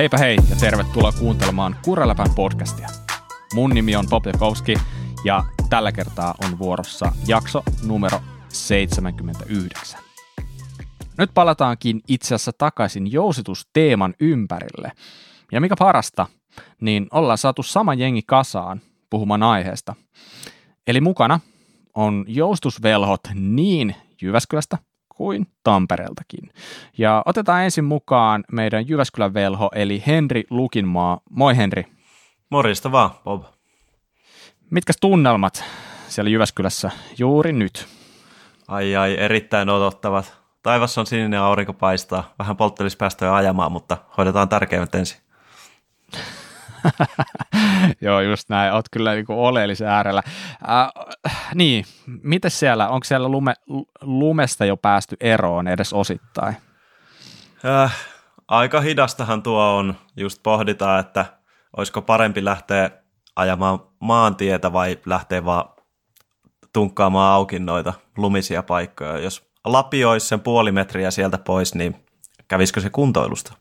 Heipä hei ja tervetuloa kuuntelemaan Kuraläpän podcastia. Mun nimi on Bob Jakowski ja tällä kertaa on vuorossa jakso numero 79. Nyt palataankin itse asiassa takaisin jousitusteeman ympärille. Ja mikä parasta, niin ollaan saatu sama jengi kasaan puhumaan aiheesta. Eli mukana on joustusvelhot niin Jyväskylästä kuin Tampereeltakin. Ja otetaan ensin mukaan meidän Jyväskylän velho, eli Henri Lukinmaa. Moi Henri. Morjesta vaan, Bob. Mitkä tunnelmat siellä Jyväskylässä juuri nyt? Ai ai, erittäin odottavat. Taivas on sininen aurinko paistaa. Vähän polttelisi päästöjä ajamaan, mutta hoidetaan tärkeimmät ensin. Joo, just näin. Oot kyllä niin oleellisen äärellä. Äh, niin, miten siellä, onko siellä lume, lumesta jo päästy eroon edes osittain? Äh, aika hidastahan tuo on. Just pohditaan, että olisiko parempi lähteä ajamaan maantietä vai lähteä vaan tunkkaamaan auki noita lumisia paikkoja. Jos lapioisi sen puoli metriä sieltä pois, niin kävisikö se kuntoilusta?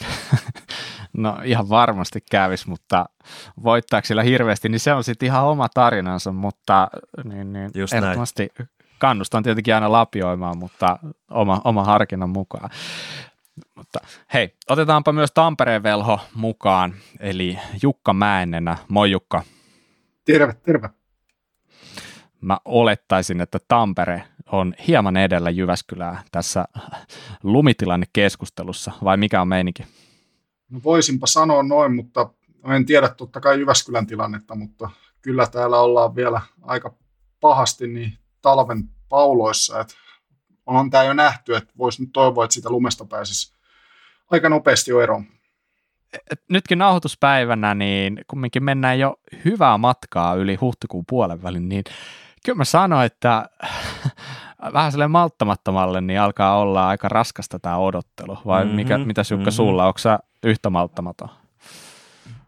No ihan varmasti kävis, mutta voittaako sillä hirveästi, niin se on sitten ihan oma tarinansa, mutta niin, niin Just ehdottomasti näin. kannustan tietenkin aina lapioimaan, mutta oma, oma harkinnan mukaan. Mutta hei, otetaanpa myös Tampereen velho mukaan, eli Jukka Mäennenä. Moi Jukka. Terve, terve. Mä olettaisin, että Tampere on hieman edellä Jyväskylää tässä lumitilannekeskustelussa, vai mikä on meininki? No voisinpa sanoa noin, mutta en tiedä totta kai Jyväskylän tilannetta, mutta kyllä täällä ollaan vielä aika pahasti niin talven pauloissa, että on tämä jo nähty, että voisi nyt toivoa, että sitä lumesta pääsisi aika nopeasti jo eroon. Nytkin nauhoituspäivänä, niin kumminkin mennään jo hyvää matkaa yli huhtikuun puolen välin, niin kyllä mä sanoin, että vähän sille malttamattomalle, niin alkaa olla aika raskasta tämä odottelu. Vai mm-hmm, mikä, mitä Jukka mm-hmm. sulla, onko sä yhtä malttamaton?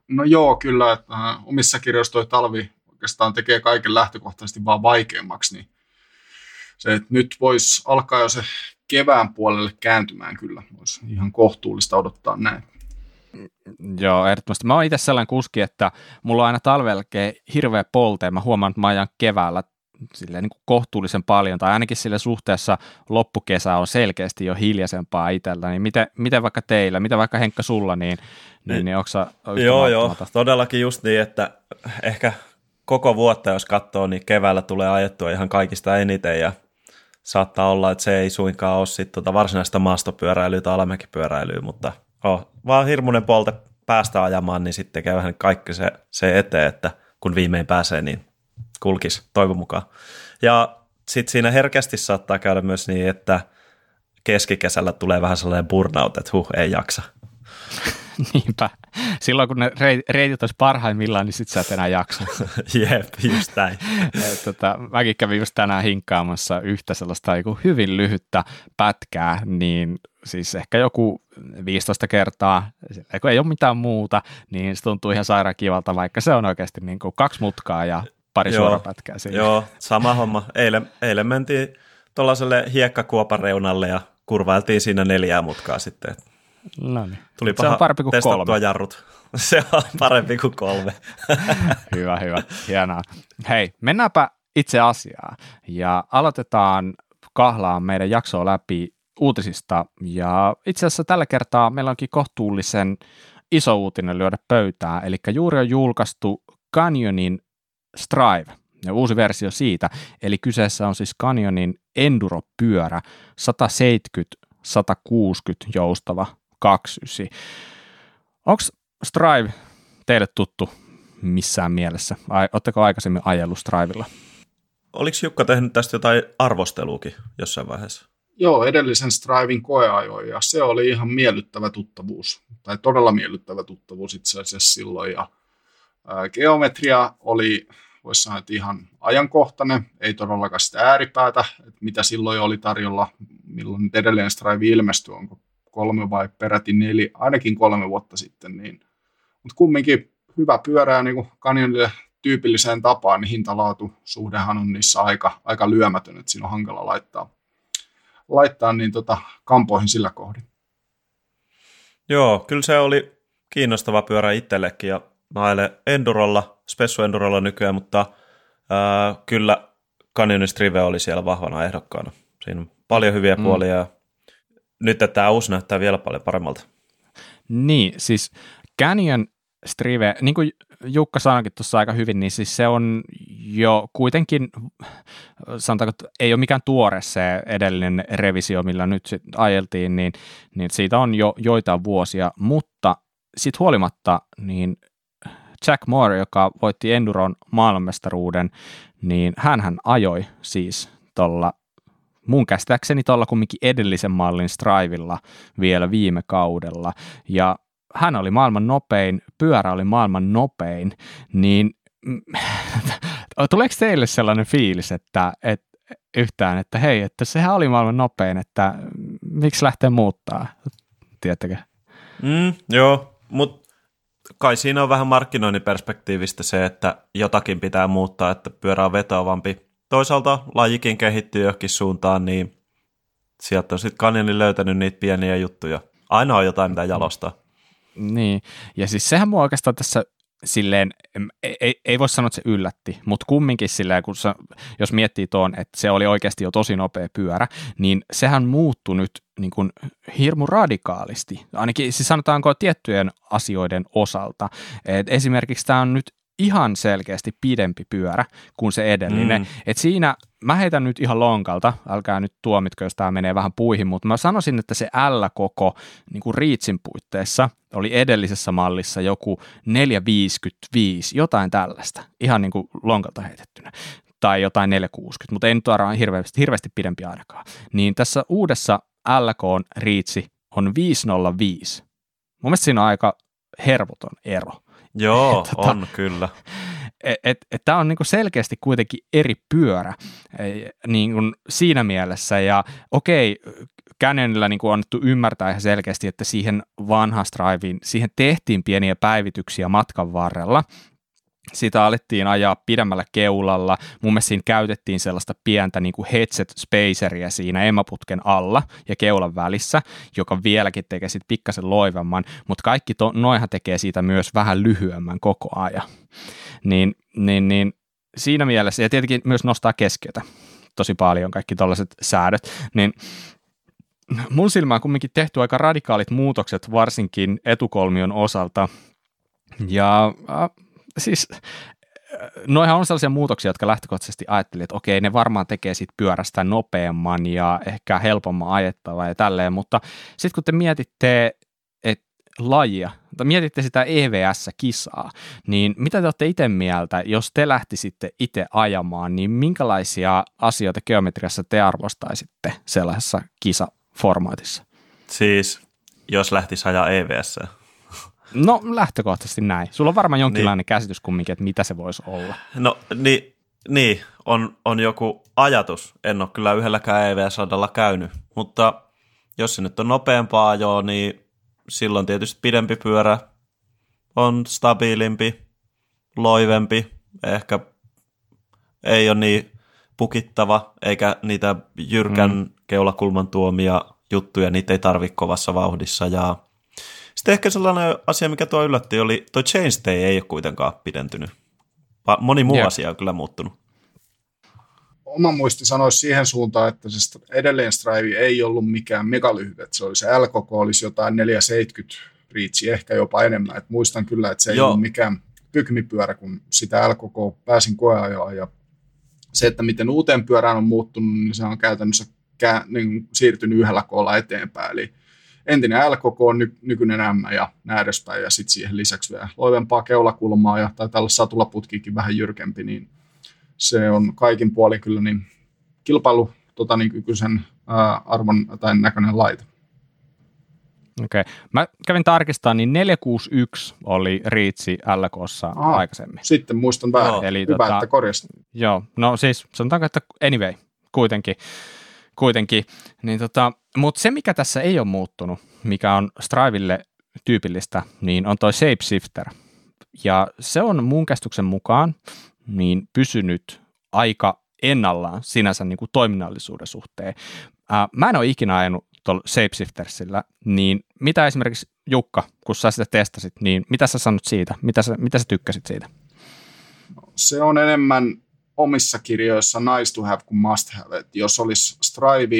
No joo, kyllä. Että, äh, omissa kirjoissa toi talvi oikeastaan tekee kaiken lähtökohtaisesti vaan vaikeammaksi, niin se, että nyt voisi alkaa jo se kevään puolelle kääntymään kyllä. Olisi ihan kohtuullista odottaa näin. Joo, ehdottomasti. Mä oon itse sellainen kuski, että mulla on aina talven hirveä polte, mä huomaan, että mä ajan keväällä silleen niin kuin kohtuullisen paljon, tai ainakin sille suhteessa loppukesä on selkeästi jo hiljaisempaa itsellä, niin miten, miten vaikka teillä, miten vaikka Henkka sulla, niin, niin, niin, niin onko Joo, joo, todellakin just niin, että ehkä koko vuotta, jos katsoo, niin keväällä tulee ajettua ihan kaikista eniten, ja saattaa olla, että se ei suinkaan ole sit tuota varsinaista maastopyöräilyä tai alamäkipyöräilyä, mutta oh, vaan hirmuinen polte päästä ajamaan, niin sitten tekee vähän kaikki se, se eteen, että kun viimein pääsee, niin kulkisi toivon mukaan. Ja sitten siinä herkästi saattaa käydä myös niin, että keskikesällä tulee vähän sellainen burnout, että huh, ei jaksa. Niinpä. Silloin kun ne reitit olisi parhaimmillaan, niin sitten sä et enää jaksa. Jep, just näin. tota, mäkin kävin just tänään hinkkaamassa yhtä sellaista joku hyvin lyhyttä pätkää, niin siis ehkä joku 15 kertaa, kun ei ole mitään muuta, niin se tuntuu ihan sairaan kivalta, vaikka se on oikeasti niin kuin kaksi mutkaa ja pari joo, suorapätkää siinä. Joo, sama homma. Eilen, eilen mentiin tuollaiselle hiekkakuopan reunalle ja kurvailtiin siinä neljää mutkaa sitten. No niin. Tuli se on parempi kuin kolme. jarrut. Se on parempi kuin kolme. hyvä, hyvä. Hienoa. Hei, mennäänpä itse asiaan ja aloitetaan kahlaan meidän jaksoa läpi uutisista. Ja itse asiassa tällä kertaa meillä onkin kohtuullisen iso uutinen lyödä pöytää, eli juuri on julkaistu Canyonin Strive ja uusi versio siitä, eli kyseessä on siis Canyonin Enduro-pyörä 170-160 joustava 29. Onko Strive teille tuttu missään mielessä? Oletteko aikaisemmin ajellut Strivella? Oliko Jukka tehnyt tästä jotain arvosteluukin jossain vaiheessa? Joo, edellisen Strivin koeajoin ja se oli ihan miellyttävä tuttavuus, tai todella miellyttävä tuttavuus itse asiassa silloin ja geometria oli, voisi sanoa, että ihan ajankohtainen, ei todellakaan sitä ääripäätä, että mitä silloin oli tarjolla, milloin nyt edelleen Strive ilmestyi, onko kolme vai peräti neljä, ainakin kolme vuotta sitten, niin, mutta kumminkin hyvä pyörää niin Canyonille tyypilliseen tapaan, niin hintalaatu suhdehan on niissä aika, aika lyömätön, että siinä on hankala laittaa, laittaa niin tota, kampoihin sillä kohdin. Joo, kyllä se oli kiinnostava pyörä itsellekin ja mä ajelen Endurolla, Spessu Endurolla nykyään, mutta ää, kyllä Canyon Strive oli siellä vahvana ehdokkaana. Siinä on paljon hyviä mm. puolia ja nyt tämä uusi näyttää vielä paljon paremmalta. Niin, siis Canyon Strive, niin kuin Jukka sanoikin tuossa aika hyvin, niin siis se on jo kuitenkin, sanotaanko, että ei ole mikään tuore se edellinen revisio, millä nyt sit ajeltiin, niin, niin siitä on jo joitain vuosia, mutta sitten huolimatta, niin Jack Moore, joka voitti Enduron maailmanmestaruuden, niin hän ajoi siis tuolla mun käsittääkseni tuolla kumminkin edellisen mallin Strivilla vielä viime kaudella, ja hän oli maailman nopein, pyörä oli maailman nopein, niin tuleeko teille sellainen fiilis, että, että yhtään, että hei, että sehän oli maailman nopein, että miksi lähtee muuttaa, tiedättekö? Mm, joo, mutta kai siinä on vähän markkinoinnin perspektiivistä se, että jotakin pitää muuttaa, että pyörä on vetoavampi. Toisaalta lajikin kehittyy johonkin suuntaan, niin sieltä on sitten Canyoni löytänyt niitä pieniä juttuja. Aina on jotain, mitä jalostaa. Niin, ja siis sehän mua oikeastaan tässä silleen, ei, ei voi sanoa, että se yllätti, mutta kumminkin silleen, kun sä, jos miettii tuon, että se oli oikeasti jo tosi nopea pyörä, niin sehän muuttui nyt niin kuin hirmu radikaalisti, ainakin siis sanotaanko tiettyjen asioiden osalta. Et esimerkiksi tämä on nyt ihan selkeästi pidempi pyörä kuin se edellinen. Mm. Et siinä mä heitän nyt ihan lonkalta, älkää nyt tuomitko, jos tämä menee vähän puihin, mutta mä sanoisin, että se L-koko niin kuin Reachin puitteissa oli edellisessä mallissa joku 455, jotain tällaista, ihan niin kuin lonkalta heitettynä tai jotain 460, mutta ei nyt ole hirveästi, hirveästi pidempi ainakaan. Niin tässä uudessa LK on Reachi on 505. Mun mielestä siinä on aika hervoton ero. Joo, tota, on kyllä. Et Tämä on niinku selkeästi kuitenkin eri pyörä niinku siinä mielessä. Ja okei, Canyonilla niinku on annettu ymmärtää ihan selkeästi, että siihen vanhaan Striveen, siihen tehtiin pieniä päivityksiä matkan varrella, sitä alettiin ajaa pidemmällä keulalla. Mun mielestä siinä käytettiin sellaista pientä niin kuin headset spaceria siinä emaputken alla ja keulan välissä, joka vieläkin tekee sitten pikkasen loivemman, mutta kaikki to, noihan tekee siitä myös vähän lyhyemmän koko ajan. Niin, niin, niin siinä mielessä, ja tietenkin myös nostaa keskiötä tosi paljon kaikki tällaiset säädöt, niin mun silmään kumminkin tehty aika radikaalit muutokset varsinkin etukolmion osalta, ja äh, siis noihan on sellaisia muutoksia, jotka lähtökohtaisesti ajattelin, että okei, ne varmaan tekee siitä pyörästä nopeamman ja ehkä helpomman ajettavaa ja tälleen, mutta sitten kun te mietitte että lajia, tai mietitte sitä EVS-kisaa, niin mitä te olette itse mieltä, jos te lähtisitte itse ajamaan, niin minkälaisia asioita geometriassa te arvostaisitte sellaisessa kisaformaatissa? Siis, jos lähtisi ajaa EVS, No lähtökohtaisesti näin. Sulla on varmaan jonkinlainen niin. käsitys kumminkin, että mitä se voisi olla. No niin, niin on, on joku ajatus. En ole kyllä yhdelläkään EV-sadalla käynyt, mutta jos se nyt on nopeampaa ajoa, niin silloin tietysti pidempi pyörä on stabiilimpi, loivempi, ehkä ei ole niin pukittava, eikä niitä jyrkän mm. keulakulman tuomia juttuja, niitä ei tarvitse kovassa vauhdissa ja sitten ehkä sellainen asia, mikä tuo yllätti, oli tuo chainstay ei ole kuitenkaan pidentynyt. Moni muu yeah. asia on kyllä muuttunut. Oma muisti sanoisi siihen suuntaan, että se edelleen Strive ei ollut mikään megalyhyt, että se oli se LKK olisi jotain 470 riitsi, ehkä jopa enemmän. Et muistan kyllä, että se ei Joo. ollut mikään pykmipyörä, kun sitä LKK pääsin koeajoa ja se, että miten uuteen pyörään on muuttunut, niin se on käytännössä kää, niin siirtynyt yhdellä koolla eteenpäin. Eli entinen LKK, ny, nykyinen M ja näin edespäin, ja sitten siihen lisäksi vielä loivempaa keulakulmaa, ja tai tällä satulaputkikin vähän jyrkempi, niin se on kaikin puolin kyllä niin kilpailu tota, niin kykyisen ää, arvon tai näköinen laite. Okei. Okay. Mä kävin tarkistamaan, niin 461 oli Riitsi LKssa Aha, aikaisemmin. Sitten muistan vähän. Oh. Eli Hyvä, tota, että. Joo, no siis sanotaanko, että anyway, kuitenkin kuitenkin. Niin tota, Mutta se, mikä tässä ei ole muuttunut, mikä on Striville tyypillistä, niin on toi shape shifter. Ja se on mun käsityksen mukaan niin pysynyt aika ennallaan sinänsä niin kuin toiminnallisuuden suhteen. Ää, mä en ole ikinä ajanut tuolla shapeshiftersillä, niin mitä esimerkiksi Jukka, kun sä sitä testasit, niin mitä sä sanot siitä? Mitä sä, mitä sä tykkäsit siitä? Se on enemmän omissa kirjoissa nice to have kuin must have. Et jos olisi Strive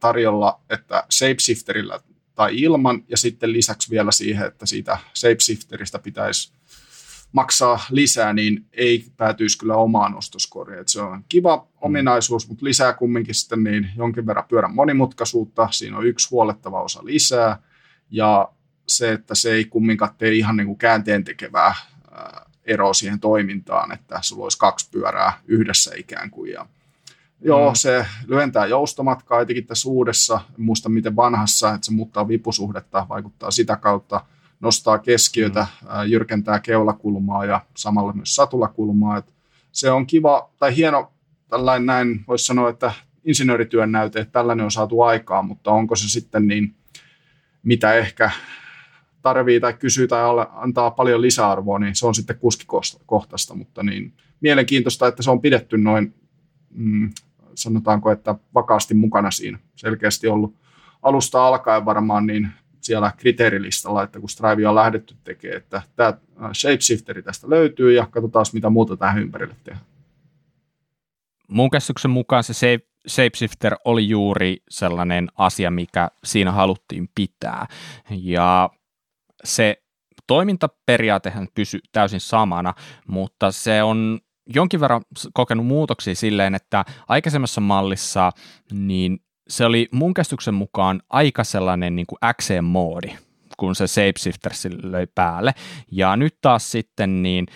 tarjolla, että shapeshifterillä tai ilman, ja sitten lisäksi vielä siihen, että siitä shapeshifteristä pitäisi maksaa lisää, niin ei päätyisi kyllä omaan ostoskoriin. Et se on kiva mm. ominaisuus, mutta lisää kumminkin sitten niin jonkin verran pyörän monimutkaisuutta. Siinä on yksi huolettava osa lisää, ja se, että se ei kumminkaan tee ihan niin kuin käänteen tekevää eroa siihen toimintaan, että sulla olisi kaksi pyörää yhdessä ikään kuin. Ja Joo, mm. se lyhentää joustomatkaa etenkin tässä uudessa, en muista miten vanhassa, että se muuttaa vipusuhdetta, vaikuttaa sitä kautta, nostaa keskiötä, mm. jyrkentää keulakulmaa ja samalla myös satulakulmaa. Että se on kiva tai hieno tällainen näin, voisi sanoa, että insinöörityön näyte, että tällainen on saatu aikaan, mutta onko se sitten niin, mitä ehkä tarvii tai kysyy tai antaa paljon lisäarvoa, niin se on sitten kuskikohtaista, mutta niin mielenkiintoista, että se on pidetty noin mm, sanotaanko, että vakaasti mukana siinä. Selkeästi ollut alusta alkaen varmaan niin siellä kriteerilistalla, että kun Strive on lähdetty tekemään, että tämä shapeshifteri tästä löytyy ja katsotaan mitä muuta tähän ympärille tehdään. Mun käsityksen mukaan se shapeshifter oli juuri sellainen asia, mikä siinä haluttiin pitää. Ja se toimintaperiaatehan pysyi täysin samana, mutta se on jonkin verran kokenut muutoksia silleen, että aikaisemmassa mallissa niin se oli mun käsityksen mukaan aika sellainen niin kuin XM-moodi, kun se shapeshifter löi päälle. Ja nyt taas sitten niin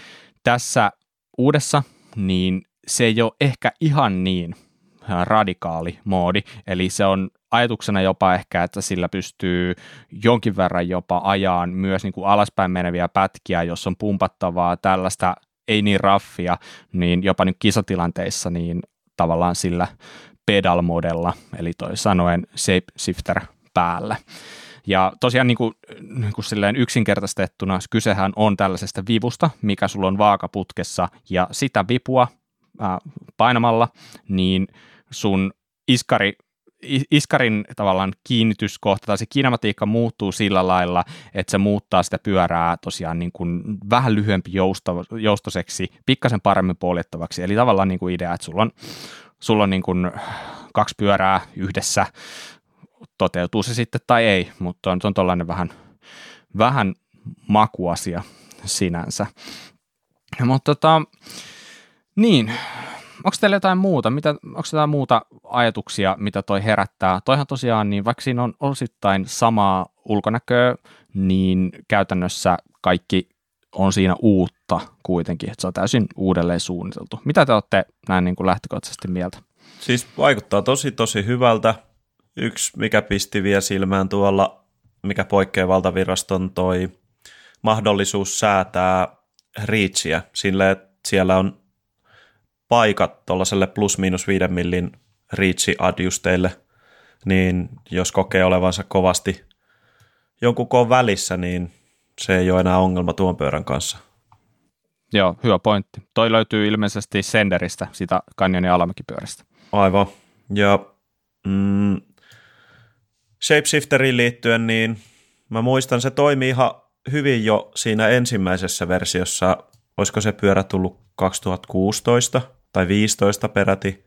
tässä uudessa, niin se ei ole ehkä ihan niin radikaali moodi, eli se on ajatuksena jopa ehkä, että sillä pystyy jonkin verran jopa ajaan myös niin kuin alaspäin meneviä pätkiä, jos on pumpattavaa tällaista ei niin raffia, niin jopa nyt kisatilanteissa niin tavallaan sillä pedal-modella, eli toi sanoen shape shifter päällä. Ja tosiaan niin kuin, niin kuin silleen yksinkertaistettuna kysehän on tällaisesta vivusta, mikä sulla on vaakaputkessa, ja sitä vipua ää, painamalla, niin sun iskari iskarin tavallaan kiinnityskohta tai se kinematiikka muuttuu sillä lailla, että se muuttaa sitä pyörää tosiaan niin kuin vähän lyhyempi jousto, joustoseksi, pikkasen paremmin poljettavaksi. Eli tavallaan niin kuin idea, että sulla on, sulla on niin kuin kaksi pyörää yhdessä, toteutuu se sitten tai ei, mutta on, on tuollainen vähän, vähän makuasia sinänsä. Mutta tota, niin, onko teillä jotain muuta? Mitä, onko jotain muuta ajatuksia, mitä toi herättää? Toihan tosiaan, niin vaikka siinä on osittain samaa ulkonäköä, niin käytännössä kaikki on siinä uutta kuitenkin, että se on täysin uudelleen suunniteltu. Mitä te olette näin niin kuin lähtökohtaisesti mieltä? Siis vaikuttaa tosi tosi hyvältä. Yksi, mikä pisti vielä silmään tuolla, mikä poikkeaa valtaviraston toi mahdollisuus säätää reachia sille, että siellä on paikat tuollaiselle plus-miinus 5 millin reach-adjusteille, niin jos kokee olevansa kovasti jonkun koon välissä, niin se ei ole enää ongelma tuon pyörän kanssa. Joo, hyvä pointti. Toi löytyy ilmeisesti Senderistä, sitä Canyonin alamäkipyörästä. Aivan. Ja mm, Shapeshifteriin liittyen, niin mä muistan, se toimii ihan hyvin jo siinä ensimmäisessä versiossa. Olisiko se pyörä tullut 2016? tai 15 peräti.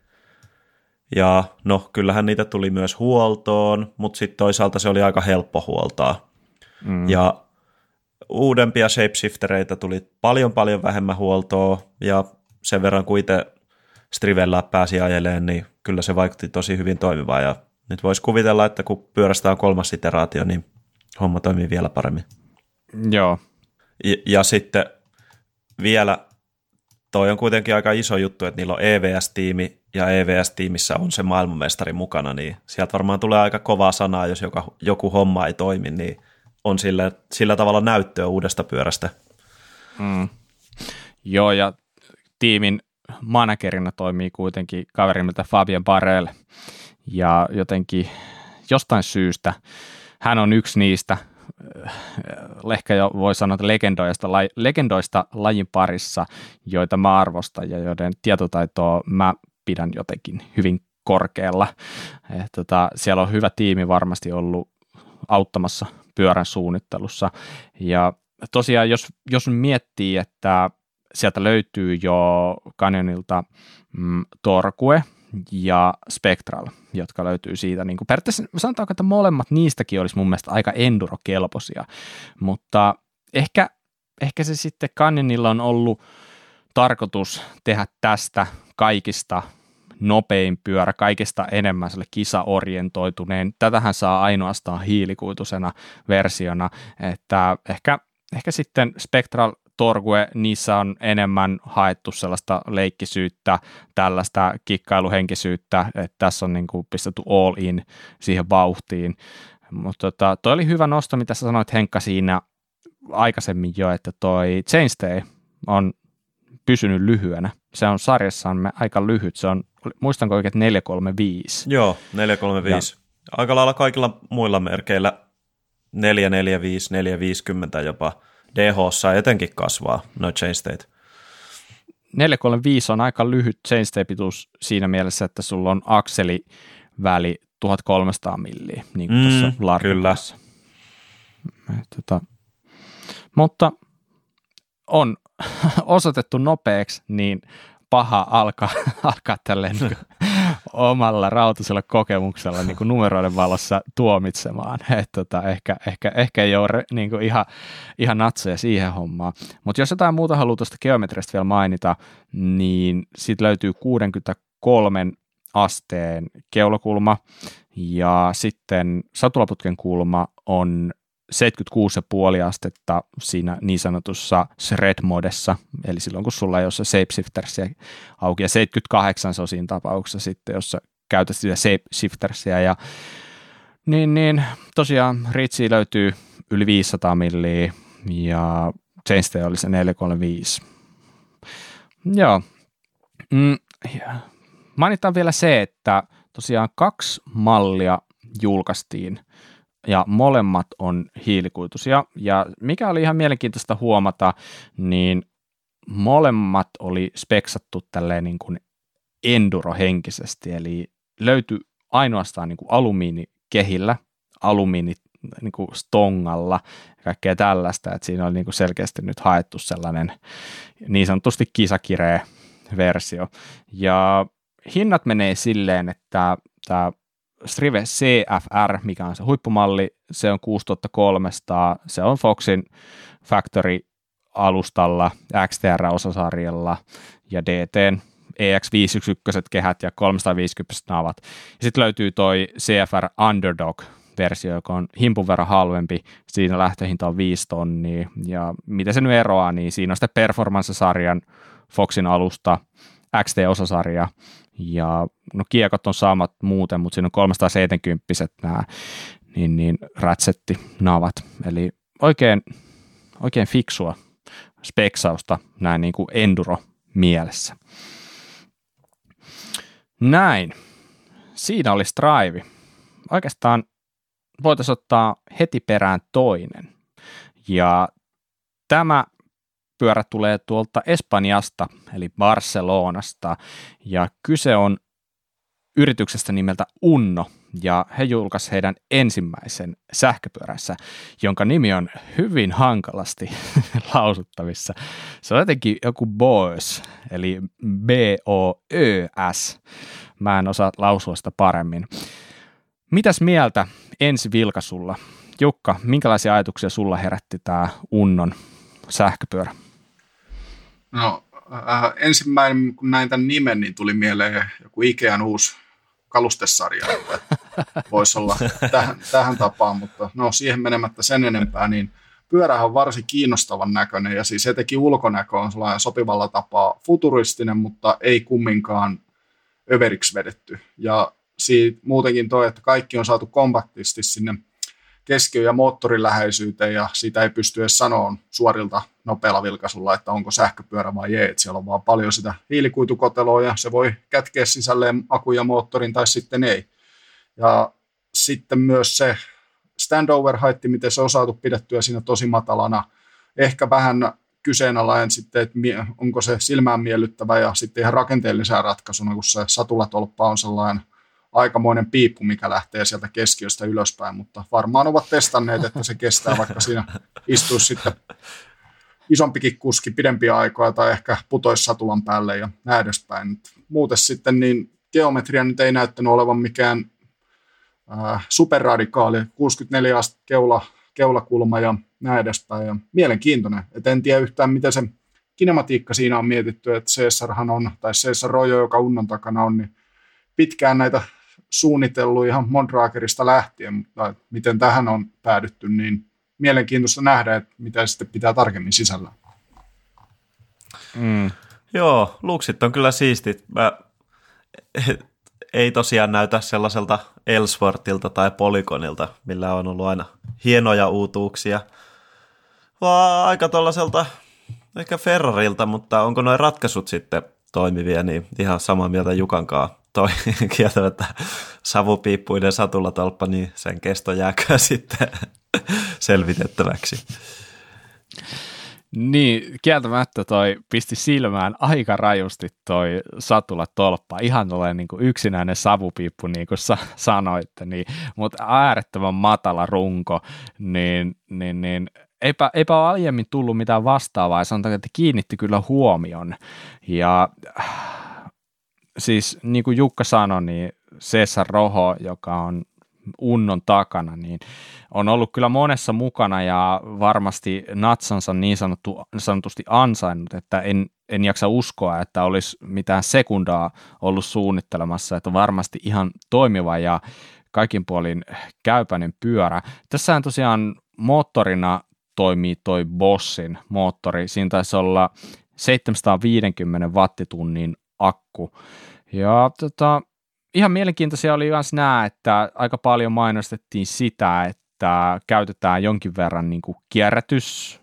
Ja no, kyllähän niitä tuli myös huoltoon, mutta sitten toisaalta se oli aika helppo huoltaa. Mm. Ja uudempia shapeshiftereitä tuli paljon paljon vähemmän huoltoa, ja sen verran kuin itse Strivellä pääsi ajeleen, niin kyllä se vaikutti tosi hyvin toimivaa. Ja nyt voisi kuvitella, että kun pyörästä on kolmas iteraatio, niin homma toimii vielä paremmin. Joo. Ja, ja sitten vielä toi on kuitenkin aika iso juttu, että niillä on EVS-tiimi ja EVS-tiimissä on se maailmanmestari mukana, niin sieltä varmaan tulee aika kovaa sanaa, jos joka, joku homma ei toimi, niin on sillä, sillä tavalla näyttöä uudesta pyörästä. Mm. Joo, ja tiimin managerina toimii kuitenkin kaverimilta Fabien Barrel, ja jotenkin jostain syystä hän on yksi niistä – ehkä jo voi sanoa, että legendoista, legendoista lajin parissa, joita mä arvostan ja joiden tietotaitoa mä pidän jotenkin hyvin korkealla. Et tota, siellä on hyvä tiimi varmasti ollut auttamassa pyörän suunnittelussa. Ja tosiaan, jos, jos miettii, että sieltä löytyy jo Canyonilta mm, Torque ja Spectral, jotka löytyy siitä. Niin kuin periaatteessa sanotaanko, että molemmat niistäkin olisi mun mielestä aika enduro-kelpoisia, mutta ehkä, ehkä se sitten Canyonilla on ollut tarkoitus tehdä tästä kaikista nopein pyörä, kaikista enemmän sille kisaorientoituneen. Tätähän saa ainoastaan hiilikuitusena versiona, että ehkä, ehkä sitten Spectral Torgue, niissä on enemmän haettu sellaista leikkisyyttä, tällaista kikkailuhenkisyyttä, että tässä on niin kuin pistetty all in siihen vauhtiin. Mutta tota, toi oli hyvä nosto, mitä sä sanoit Henkka siinä aikaisemmin jo, että toi Chainstay on pysynyt lyhyenä. Se on sarjassaan aika lyhyt, se on, muistanko oikein, 435. Joo, 435. Ja. Aika lailla kaikilla muilla merkeillä 445, 450 jopa – dh etenkin kasvaa noin chainstayt. 435 on aika lyhyt chainstay-pituus siinä mielessä, että sulla on akseli väli 1300 milliä, niin kuin mm, tuossa Kyllä. Tota, mutta on osoitettu nopeaksi, niin paha alkaa, alkaa tälleen niin omalla rautasella kokemuksella niin kuin numeroiden valossa tuomitsemaan. Et tota, ehkä, ehkä, ehkä ei ole niin kuin ihan, ihan natseja siihen hommaan. Mutta jos jotain muuta haluaa tuosta geometrista vielä mainita, niin siitä löytyy 63 asteen keulakulma ja sitten satulaputken kulma on 76,5 astetta siinä niin sanotussa shred-modessa, eli silloin kun sulla ei ole se shapeshiftersia auki, ja 78 se on siinä tapauksessa sitten, jos sä käytät sitä shapeshiftersia, ja niin, niin tosiaan Ritsi löytyy yli 500 milliä, ja Chainstay oli se 435. Joo. Mm, mainitaan vielä se, että tosiaan kaksi mallia julkaistiin – ja molemmat on hiilikuituisia. Ja mikä oli ihan mielenkiintoista huomata, niin molemmat oli speksattu tälleen niin kuin enduro-henkisesti, eli löytyi ainoastaan niin kuin alumiinikehillä, alumiini niin kuin stongalla ja kaikkea tällaista, että siinä oli niin kuin selkeästi nyt haettu sellainen niin sanotusti kisakireä versio. Ja hinnat menee silleen, että tämä Strive CFR, mikä on se huippumalli, se on 6300, se on Foxin Factory alustalla, XTR-osasarjalla ja DTn EX511 kehät ja 350 naavat. Ja sitten löytyy toi CFR Underdog versio, joka on himpun verran halvempi. Siinä lähtöhinta on 5 tonnia. Ja miten se nyt eroaa, niin siinä on sitten Performance-sarjan Foxin alusta, XT-osasarja ja no kiekot on samat muuten, mutta siinä on 370 nämä niin, niin rätsetti navat. Eli oikein, oikein fiksua speksausta näin niin kuin enduro mielessä. Näin. Siinä oli Strive. Oikeastaan voitaisiin ottaa heti perään toinen. Ja tämä pyörä tulee tuolta Espanjasta, eli Barcelonasta, ja kyse on yrityksestä nimeltä Unno, ja he julkaisivat heidän ensimmäisen sähköpyörässä, jonka nimi on hyvin hankalasti lausuttavissa. Se on jotenkin joku BOS, eli B-O-Ö-S. Mä en osaa lausua sitä paremmin. Mitäs mieltä ensi vilkasulla? Jukka, minkälaisia ajatuksia sulla herätti tämä Unnon sähköpyörä? No äh, ensimmäinen, kun näin tämän nimen, niin tuli mieleen joku Ikean uusi kalustesarja, voisi olla tähän, tähän tapaan, mutta no siihen menemättä sen enempää, niin pyörähän on varsin kiinnostavan näköinen ja siis etenkin ulkonäkö on sellainen sopivalla tapaa futuristinen, mutta ei kumminkaan överiksi vedetty. Ja siitä muutenkin toi, että kaikki on saatu kompaktisti sinne keskiö- ja moottorin läheisyyteen ja siitä ei pysty edes sanoa suorilta nopealla vilkaisulla, että onko sähköpyörä vai ei. Että siellä on vaan paljon sitä hiilikuitukoteloa ja se voi kätkeä sisälleen akun ja moottorin tai sitten ei. Ja sitten myös se standover haitti, miten se on saatu pidettyä siinä tosi matalana. Ehkä vähän kyseenalainen sitten, että onko se silmään miellyttävä ja sitten ihan rakenteellisena ratkaisuna, kun se satulatolppa on sellainen aikamoinen piippu, mikä lähtee sieltä keskiöstä ylöspäin, mutta varmaan ovat testanneet, että se kestää, vaikka siinä istuisi sitten isompikin kuski pidempiä aikaa tai ehkä putoisi satulan päälle ja näin edespäin. Muuten sitten niin geometria nyt ei näyttänyt olevan mikään äh, superradikaali, 64 astetta keula, keulakulma ja näin edespäin. Ja mielenkiintoinen, et en tiedä yhtään miten se kinematiikka siinä on mietitty, että Caesarhan on, tai Caesar Rojo, joka unnon takana on, niin pitkään näitä suunnitellut ihan Mondragerista lähtien, mutta miten tähän on päädytty, niin mielenkiintoista nähdä, että mitä sitten pitää tarkemmin sisällä. Mm. Joo, luksit on kyllä siistit. Mä, ei tosiaan näytä sellaiselta Ellsworthilta tai Polygonilta, millä on ollut aina hienoja uutuuksia, vaan aika tuollaiselta ehkä Ferrarilta, mutta onko noin ratkaisut sitten toimivia, niin ihan samaa mieltä Jukankaa toi kieltämättä savupiippuinen satulatolppa, niin sen kesto jääkää sitten selvitettäväksi. Niin, kieltämättä toi pisti silmään aika rajusti toi satula tolppa. Ihan tulee niin yksinäinen savupiippu, niin kuin sa- sanoitte, niin, mutta äärettömän matala runko, niin, niin, niin eipä, eipä ole aiemmin tullut mitään vastaavaa, ja sanotaan, että kiinnitti kyllä huomion. Ja siis niin kuin Jukka sanoi, niin Cesar Roho, joka on unnon takana, niin on ollut kyllä monessa mukana ja varmasti natsansa niin sanottu, sanotusti ansainnut, että en, en jaksa uskoa, että olisi mitään sekundaa ollut suunnittelemassa, että varmasti ihan toimiva ja kaikin puolin käypäinen pyörä. Tässähän tosiaan moottorina toimii toi Bossin moottori, siinä taisi olla 750 wattitunnin akku. Ja tota, ihan mielenkiintoisia oli myös nämä, että aika paljon mainostettiin sitä, että käytetään jonkin verran niin kuin kierrätys,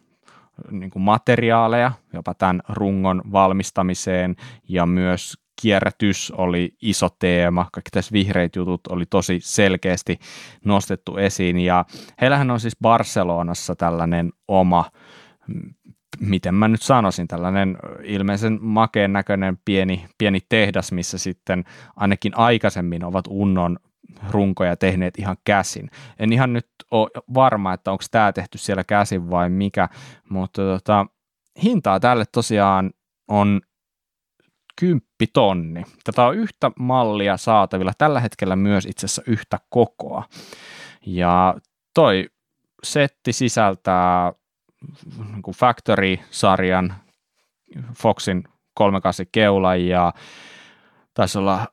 niin kuin materiaaleja jopa tämän rungon valmistamiseen. Ja myös kierrätys oli iso teema, kaikki tässä vihreät jutut oli tosi selkeästi nostettu esiin. Ja heillähän on siis Barcelonassa tällainen oma miten mä nyt sanoisin, tällainen ilmeisen makeen näköinen pieni, pieni tehdas, missä sitten ainakin aikaisemmin ovat unnon runkoja tehneet ihan käsin. En ihan nyt ole varma, että onko tämä tehty siellä käsin vai mikä, mutta tota, hintaa tälle tosiaan on kymppitonni. Tätä on yhtä mallia saatavilla, tällä hetkellä myös itse asiassa yhtä kokoa. Ja toi setti sisältää niin Factory-sarjan Foxin 38 keula ja taisi olla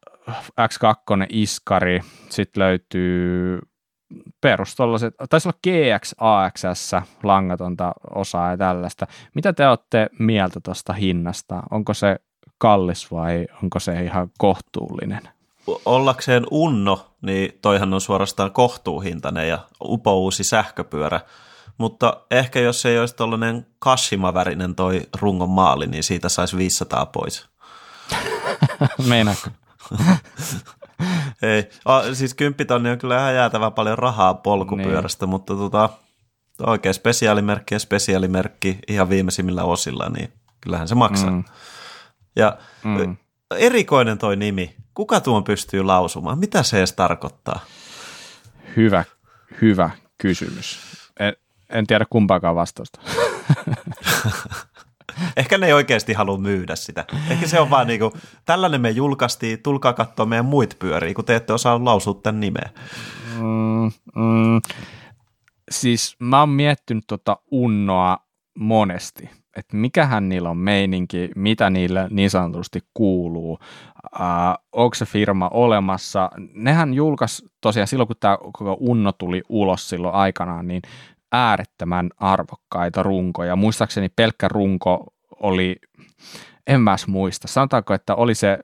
X2 iskari, sitten löytyy perustollaiset, taisi olla GX AXS langatonta osaa ja tällaista. Mitä te olette mieltä tuosta hinnasta? Onko se kallis vai onko se ihan kohtuullinen? Ollakseen unno, niin toihan on suorastaan kohtuuhintainen ja upouusi sähköpyörä mutta ehkä jos ei olisi tuollainen Kashima-värinen toi rungon maali, niin siitä saisi 500 pois. Meinaatko? ei, a, siis kymppitonni on kyllä ihan jäätävän paljon rahaa polkupyörästä, niin. mutta tota, oikein spesiaalimerkki ja spesiaalimerkki ihan viimeisimmillä osilla, niin kyllähän se maksaa. Mm. Ja mm. erikoinen toi nimi. Kuka tuon pystyy lausumaan? Mitä se edes tarkoittaa? Hyvä, hyvä kysymys en tiedä kumpaakaan vastausta. Ehkä ne ei oikeasti halua myydä sitä. Ehkä se on vaan niin kuin, tällainen me julkaistiin, tulkaa katsoa meidän muit pyöriä, kun te ette osaa lausua tämän nimeä. Mm, mm, siis mä oon miettinyt tota unnoa monesti, että mikähän niillä on meininki, mitä niille niin sanotusti kuuluu, uh, onko se firma olemassa. Nehän julkaisi tosiaan silloin, kun tämä koko Unno tuli ulos silloin aikanaan, niin äärettömän arvokkaita runkoja. Muistaakseni pelkkä runko oli, en mä muista, sanotaanko, että oli se,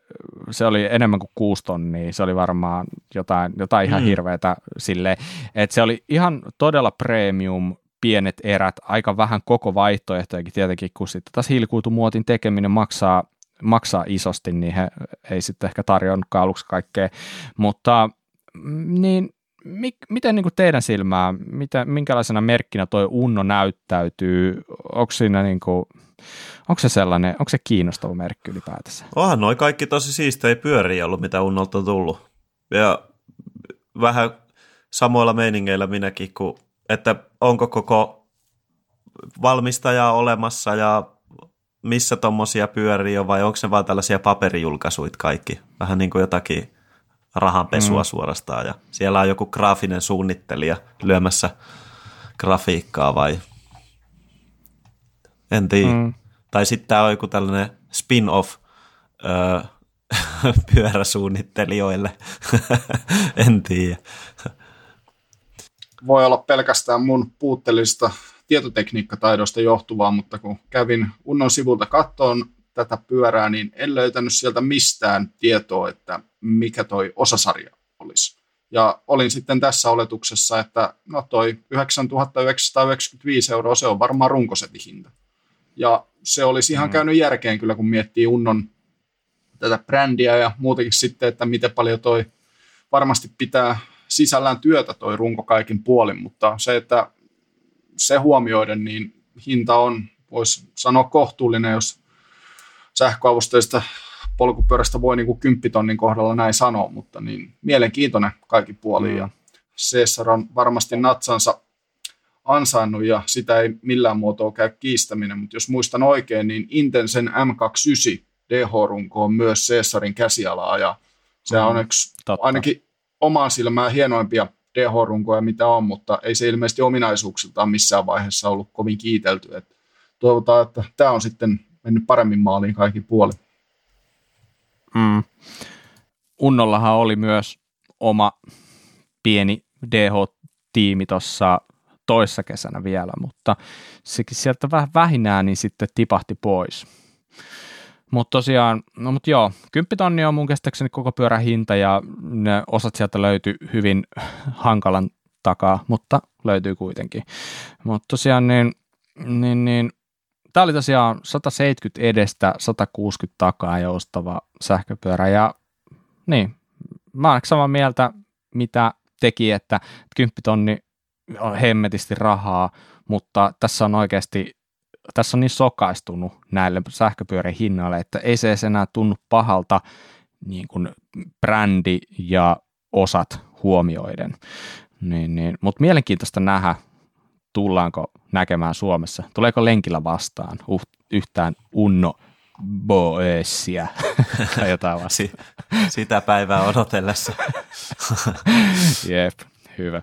se oli enemmän kuin kuusi tonnia, se oli varmaan jotain, jotain ihan mm. hirveätä silleen, että se oli ihan todella premium pienet erät, aika vähän koko vaihtoehtojakin tietenkin, kun sitten taas hiilikuitumuotin tekeminen maksaa, maksaa isosti, niin he ei sitten ehkä tarjonnutkaan aluksi kaikkea, mutta mm, niin mik, miten niin kuin teidän silmää, mitä, minkälaisena merkkinä tuo Unno näyttäytyy? Onko siinä niin kuin, onko se sellainen, onko se kiinnostava merkki ylipäätänsä? Onhan noin kaikki tosi siistejä pyöriä ollut, mitä Unnolta on tullut. Ja vähän samoilla meiningeillä minäkin, kun, että onko koko valmistaja olemassa ja missä tuommoisia pyörii on vai onko ne vain tällaisia paperijulkaisuit kaikki? Vähän niin kuin jotakin rahanpesua mm. suorastaan ja siellä on joku graafinen suunnittelija lyömässä grafiikkaa vai en tiedä. Mm. Tai sitten tämä on joku tällainen spin-off öö, pyöräsuunnittelijoille. en tiedä. Voi olla pelkästään mun puutteellista tietotekniikkataidosta johtuvaa, mutta kun kävin Unnon sivulta kattoon tätä pyörää, niin en löytänyt sieltä mistään tietoa, että mikä toi osasarja olisi. Ja olin sitten tässä oletuksessa, että no toi 9995 euroa, se on varmaan runkosetin hinta. Ja se olisi ihan mm. käynyt järkeen kyllä, kun miettii Unnon tätä brändiä ja muutenkin sitten, että miten paljon toi varmasti pitää sisällään työtä toi runko kaikin puolin, mutta se, että se huomioiden, niin hinta on, voisi sanoa kohtuullinen, jos sähköavusteista polkupyörästä voi niin kuin kymppitonnin kohdalla näin sanoa, mutta niin mielenkiintoinen kaikki puoli. Mm. Ja Cesar on varmasti natsansa ansainnut ja sitä ei millään muotoa käy kiistäminen, mutta jos muistan oikein, niin Intensen M29 DH-runko on myös Caesarin käsialaa ja se mm, on yksi totta. ainakin omaan silmään hienoimpia DH-runkoja, mitä on, mutta ei se ilmeisesti ominaisuuksiltaan missään vaiheessa ollut kovin kiitelty. Et toivotaan, että tämä on sitten mennyt paremmin maaliin kaikki puoli. Mm. Unnollahan oli myös oma pieni DH-tiimi tuossa toissa kesänä vielä, mutta sekin sieltä vähän vähinään niin sitten tipahti pois. Mutta tosiaan, no mut joo, 10 tonni on mun käsittääkseni koko pyörän hinta ja ne osat sieltä löytyy hyvin hankalan takaa, mutta löytyy kuitenkin. Mutta tosiaan niin, niin, niin tämä oli tosiaan 170 edestä, 160 takaa joustava sähköpyörä ja niin, mä olen samaa mieltä, mitä teki, että 10 tonni on hemmetisti rahaa, mutta tässä on oikeasti tässä on niin sokaistunut näille sähköpyörien hinnoille, että ei se enää tunnu pahalta niin kuin brändi ja osat huomioiden. Niin, niin. Mutta mielenkiintoista nähdä, tullaanko näkemään Suomessa. Tuleeko lenkillä vastaan uh, yhtään Unno Boesia tai jotain vasta. Sitä päivää odotellessa. Jep, hyvä.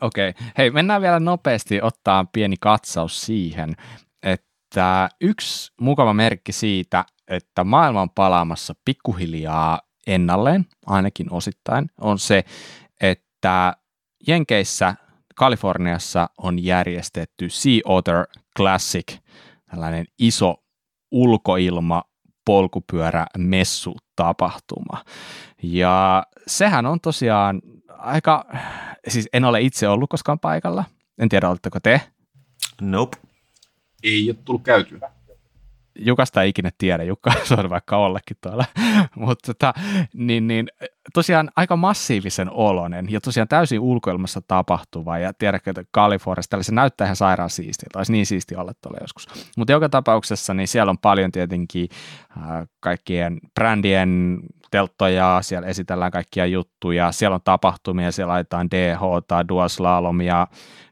Okei, okay. hei mennään vielä nopeasti ottaa pieni katsaus siihen, että yksi mukava merkki siitä, että maailma on palaamassa pikkuhiljaa ennalleen, ainakin osittain, on se, että Jenkeissä Kaliforniassa on järjestetty Sea Otter Classic, tällainen iso ulkoilma polkupyörä messu tapahtuma. Ja sehän on tosiaan aika, siis en ole itse ollut koskaan paikalla, en tiedä oletteko te? Nope ei ole tullut käytyä. Jukasta ei ikinä tiedä, Jukka on vaikka ollekin tuolla, mutta tota, niin, niin, tosiaan aika massiivisen olonen ja tosiaan täysin ulkoilmassa tapahtuva ja tiedätkö, että Kaliforniassa se näyttää ihan sairaan siistiltä, olisi niin siisti olla tuolla joskus. Mutta joka tapauksessa niin siellä on paljon tietenkin äh, kaikkien brändien telttoja, siellä esitellään kaikkia juttuja, siellä on tapahtumia, siellä laitetaan DH tai Dual Slalomia,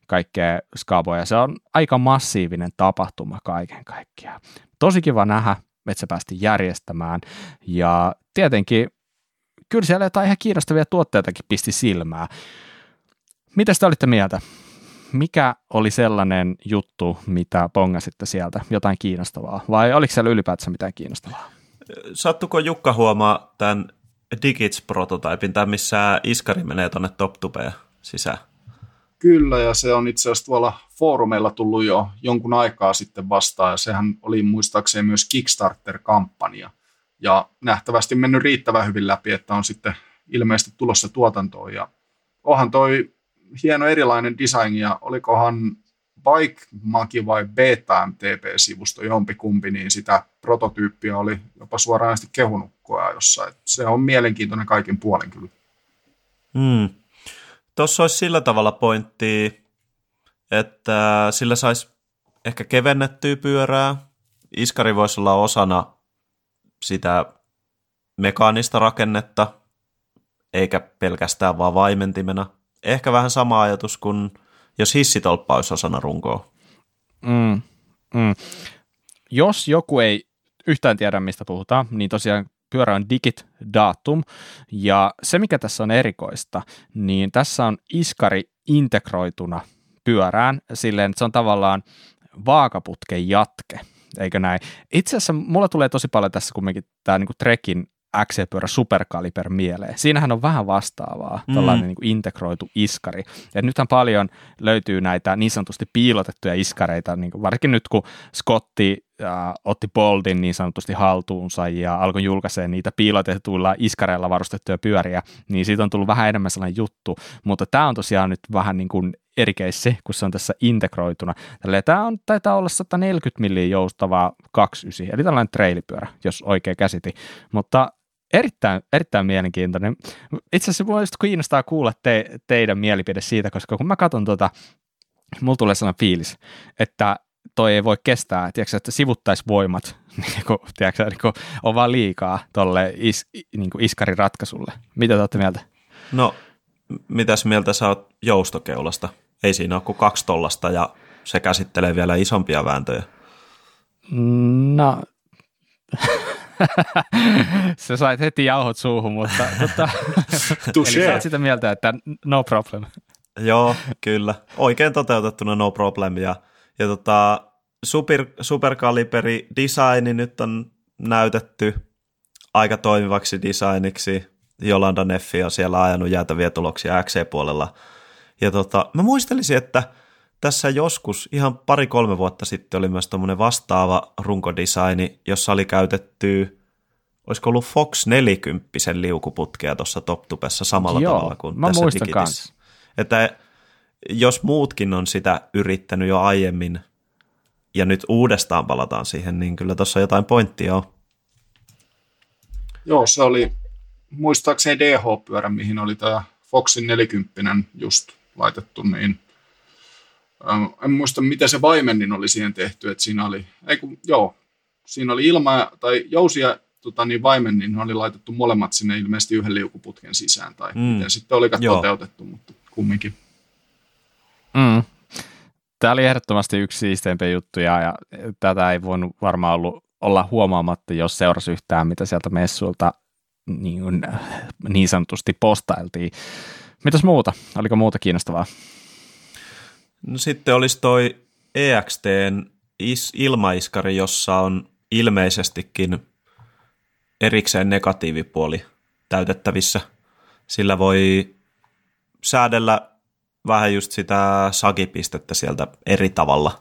kaikkea skaboja. Se on aika massiivinen tapahtuma kaiken kaikkiaan. Tosi kiva nähdä, että se päästi järjestämään. Ja tietenkin, kyllä siellä jotain ihan kiinnostavia tuotteitakin pisti silmää. Mitä te olitte mieltä? Mikä oli sellainen juttu, mitä pongasitte sieltä? Jotain kiinnostavaa? Vai oliko siellä ylipäätään mitään kiinnostavaa? Sattuko Jukka huomaa tämän Digits-prototyypin, tai missä iskari menee tuonne top sisään? Kyllä, ja se on itse asiassa tuolla foorumeilla tullut jo jonkun aikaa sitten vastaan, ja sehän oli muistaakseni myös Kickstarter-kampanja. Ja nähtävästi mennyt riittävän hyvin läpi, että on sitten ilmeisesti tulossa tuotantoon. Ja onhan toi hieno erilainen design, ja olikohan Bike Magi vai Beta MTP-sivusto jompikumpi, niin sitä prototyyppiä oli jopa suoraan kehunut jossain. Se on mielenkiintoinen kaikin puolin kyllä. Hmm. Tuossa olisi sillä tavalla pointti, että sillä saisi ehkä kevennettyä pyörää. Iskari voisi olla osana sitä mekaanista rakennetta. eikä pelkästään vaan vaimentimena. Ehkä vähän sama ajatus kuin jos hissitolppa olisi osana runkoa. Mm, mm. Jos joku ei yhtään tiedä, mistä puhutaan, niin tosiaan pyörä on Digit Datum, ja se mikä tässä on erikoista, niin tässä on iskari integroituna pyörään, silleen, että se on tavallaan vaakaputken jatke, eikö näin? Itse asiassa mulla tulee tosi paljon tässä kumminkin tämä niinku Trekin XC-pyörä Superkaliber mieleen. Siinähän on vähän vastaavaa, mm. tällainen niin kuin integroitu iskari. Ja nythän paljon löytyy näitä niin sanotusti piilotettuja iskareita, niin kuin varsinkin nyt kun Scotti äh, otti Boldin niin sanotusti haltuunsa ja alkoi julkaisee niitä piilotetuilla iskareilla varustettuja pyöriä, niin siitä on tullut vähän enemmän sellainen juttu, mutta tämä on tosiaan nyt vähän niin kuin eri keissi, kun se on tässä integroituna. Tälleen, tämä on, taitaa olla 140 milliä joustavaa 29, eli tällainen trailipyörä, jos oikein käsiti, mutta erittäin, erittäin mielenkiintoinen. Itse asiassa minua kiinnostaa kuulla te, teidän mielipide siitä, koska kun mä katson tuota, mulla tulee sellainen fiilis, että toi ei voi kestää, tiedätkö, että sivuttaisvoimat niin kuin, tiedätkö, niin kuin, on vaan liikaa tuolle is, niin iskarin ratkaisulle. Mitä te olette mieltä? No, mitäs mieltä sä oot joustokeulasta? Ei siinä ole kuin kaksi tollasta ja se käsittelee vielä isompia vääntöjä. No, sä sait heti jauhot suuhun, mutta tota, eli sä oot sitä mieltä, että no problem. Joo, kyllä. Oikein toteutettuna no problem. Ja, ja tota, super, superkaliberi designi nyt on näytetty aika toimivaksi designiksi. Jolanda Neffi on siellä ajanut jäätäviä tuloksia XC-puolella. Ja tota, mä muistelisin, että tässä joskus, ihan pari-kolme vuotta sitten oli myös tuommoinen vastaava runkodesigni, jossa oli käytetty, olisiko ollut Fox 40 liukuputkea tuossa TopTubessa samalla Joo, tavalla kuin mä tässä muistan Digitissä. Että jos muutkin on sitä yrittänyt jo aiemmin ja nyt uudestaan palataan siihen, niin kyllä tuossa jotain pointtia on. Joo, se oli muistaakseni DH-pyörä, mihin oli tämä Foxin 40 just laitettu, niin en muista, miten se vaimennin oli siihen tehty, että siinä oli, ei kun, joo, siinä oli ilma tai jousia tota, niin vaimennin oli laitettu molemmat sinne ilmeisesti yhden liukuputken sisään, tai mm. miten sitten olikaan joo. toteutettu, mutta kumminkin. Mm. Tämä oli ehdottomasti yksi siisteimpiä juttuja, ja tätä ei voinut varmaan ollut olla huomaamatta, jos seurasi yhtään, mitä sieltä messuilta niin, niin sanotusti postailtiin. Mitäs muuta? Oliko muuta kiinnostavaa? No sitten olisi toi EXTn is- ilmaiskari, jossa on ilmeisestikin erikseen negatiivipuoli täytettävissä. Sillä voi säädellä vähän just sitä sagipistettä sieltä eri tavalla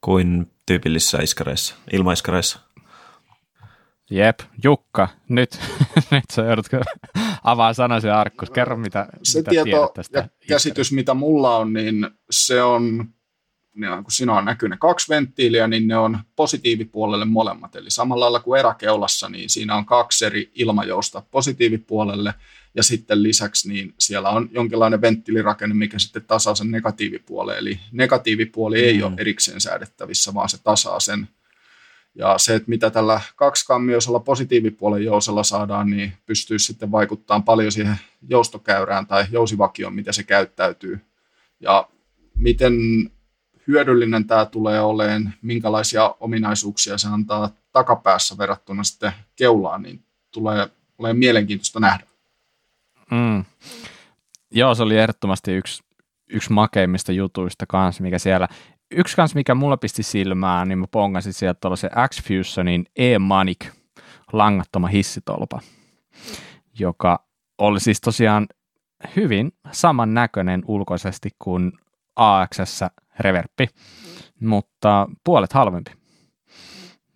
kuin tyypillisissä iskareissa, ilmaiskareissa. Jep, Jukka, nyt, nyt sä joudut avaa sanasi arkkus. Kerro, mitä, se mitä tieto tästä ja käsitys, mitä mulla on, niin se on, niin kun siinä on näkyy ne kaksi venttiiliä, niin ne on positiivipuolelle molemmat. Eli samalla lailla kuin eräkeulassa, niin siinä on kaksi eri ilmajousta positiivipuolelle, ja sitten lisäksi niin siellä on jonkinlainen venttiilirakenne, mikä sitten tasaa sen negatiivipuolen. Eli negatiivipuoli mm. ei ole erikseen säädettävissä, vaan se tasaa sen ja se, että mitä tällä kaksikammioisella positiivipuolen jousella saadaan, niin pystyy sitten vaikuttamaan paljon siihen joustokäyrään tai jousivakioon, miten se käyttäytyy. Ja miten hyödyllinen tämä tulee olemaan, minkälaisia ominaisuuksia se antaa takapäässä verrattuna sitten keulaan, niin tulee olemaan mielenkiintoista nähdä. Mm. Joo, se oli ehdottomasti yksi, yksi makeimmista jutuista kanssa, mikä siellä yksi kans, mikä mulla pisti silmään, niin mä pongasin sieltä tuollaisen X-Fusionin E-Manic langattoma hissitolpa, joka oli siis tosiaan hyvin samannäköinen ulkoisesti kuin AXS reverppi, mutta puolet halvempi.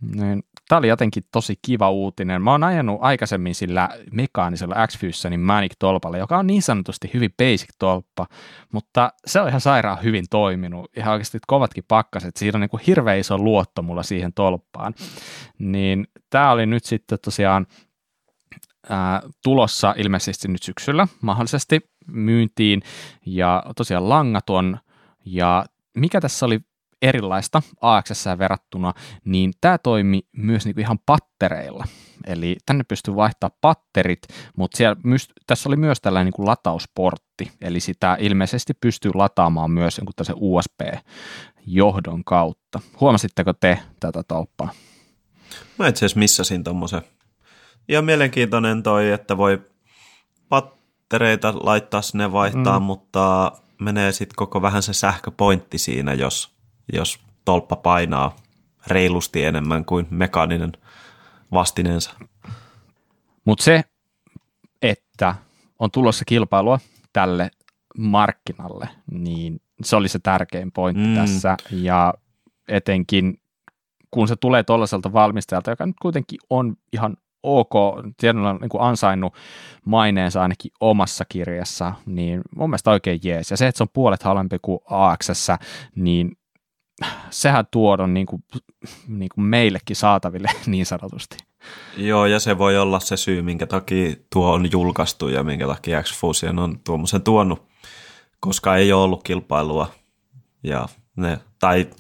Niin Tämä oli jotenkin tosi kiva uutinen. Mä oon ajanut aikaisemmin sillä mekaanisella x Fusionin Manic-tolpalla, joka on niin sanotusti hyvin basic-tolppa, mutta se on ihan sairaan hyvin toiminut. Ihan oikeasti kovatkin pakkaset. Siinä on niin kuin hirveän iso luotto mulla siihen tolppaan. Niin tämä oli nyt sitten tosiaan ää, tulossa ilmeisesti nyt syksyllä mahdollisesti myyntiin ja tosiaan langaton ja mikä tässä oli erilaista AXS verrattuna, niin tämä toimi myös niin kuin ihan pattereilla. Eli tänne pystyy vaihtaa patterit, mutta siellä, tässä oli myös tällainen niin kuin latausportti, eli sitä ilmeisesti pystyy lataamaan myös jonkun USB-johdon kautta. Huomasitteko te tätä tauppaa? Mä itse asiassa missasin tuommoisen. Ihan mielenkiintoinen toi, että voi pattereita laittaa sinne vaihtaa, mm. mutta menee sitten koko vähän se sähköpointti siinä, jos, jos tolppa painaa reilusti enemmän kuin mekaaninen vastineensa. Mutta se, että on tulossa kilpailua tälle markkinalle, niin se oli se tärkein pointti mm. tässä. Ja etenkin kun se tulee tuollaiselta valmistajalta, joka nyt kuitenkin on ihan ok, tiedolla niin kuin ansainnut maineensa ainakin omassa kirjassa, niin mun mielestä oikein jees. Ja se, että se on puolet halvempi kuin AXS, niin sehän tuodon niin kuin, niin kuin meillekin saataville niin sanotusti. Joo, ja se voi olla se syy, minkä takia tuo on julkaistu ja minkä takia X-Fusion on tuommoisen tuonut, koska ei ole ollut kilpailua. Ja ne, tai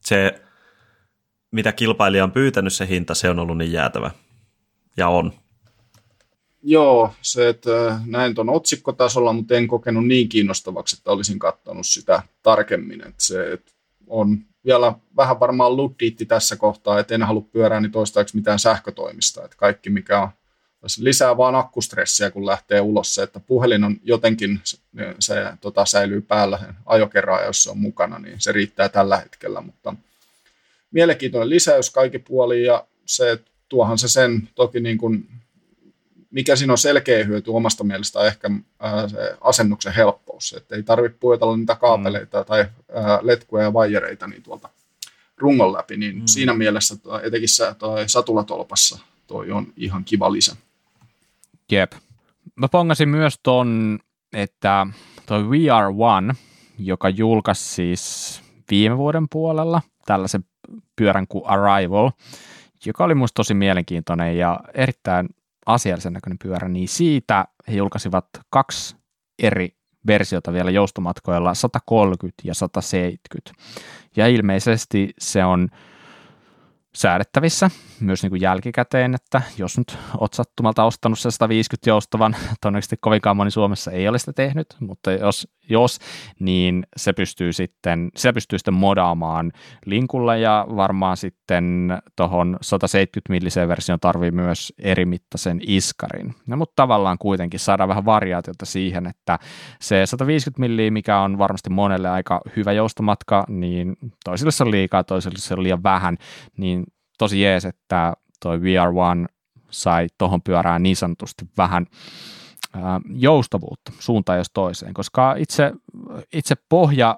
se, mitä kilpailija on pyytänyt se hinta, se on ollut niin jäätävä. Ja on. Joo, se, että näin tuon otsikkotasolla, mutta en kokenut niin kiinnostavaksi, että olisin katsonut sitä tarkemmin. Että se että on vielä vähän varmaan luddiitti tässä kohtaa, että en halua pyörää niin toistaiseksi mitään sähkötoimista. Että kaikki, mikä on lisää vaan akkustressiä, kun lähtee ulos se, että puhelin on jotenkin, se, tota, säilyy päällä ajokerran, jos se on mukana, niin se riittää tällä hetkellä, mutta mielenkiintoinen lisäys kaikki puoli ja se, tuohan se sen toki niin kuin, mikä siinä on selkeä hyöty omasta mielestä ehkä ää, se asennuksen helppous, että ei tarvitse puetella niitä kaapeleita mm. tai ää, letkuja ja vaijereita niin tuolta rungon läpi, niin mm. siinä mielessä toi, etenkin se, toi satulatolpassa toi on ihan kiva lisä. Jep. Mä pongasin myös ton, että toi VR1, joka julkaisi siis viime vuoden puolella tällaisen pyörän kuin Arrival, joka oli musta tosi mielenkiintoinen ja erittäin asiallisen näköinen pyörä, niin siitä he julkaisivat kaksi eri versiota vielä joustomatkoilla, 130 ja 170. Ja ilmeisesti se on säädettävissä myös niin kuin jälkikäteen, että jos nyt olet sattumalta ostanut se 150 joustavan, todennäköisesti kovinkaan moni Suomessa ei ole sitä tehnyt, mutta jos, jos niin se pystyy sitten, se pystyy sitten modaamaan linkulla ja varmaan sitten tuohon 170 milliseen versioon tarvii myös erimittaisen iskarin. No, mutta tavallaan kuitenkin saadaan vähän variaatiota siihen, että se 150 milliä, mikä on varmasti monelle aika hyvä joustomatka, niin toisille se on liikaa, toisille se on liian vähän, niin tosi jees, että toi VR1 sai tuohon pyörään niin sanotusti vähän joustavuutta suuntaan jos toiseen, koska itse, itse pohja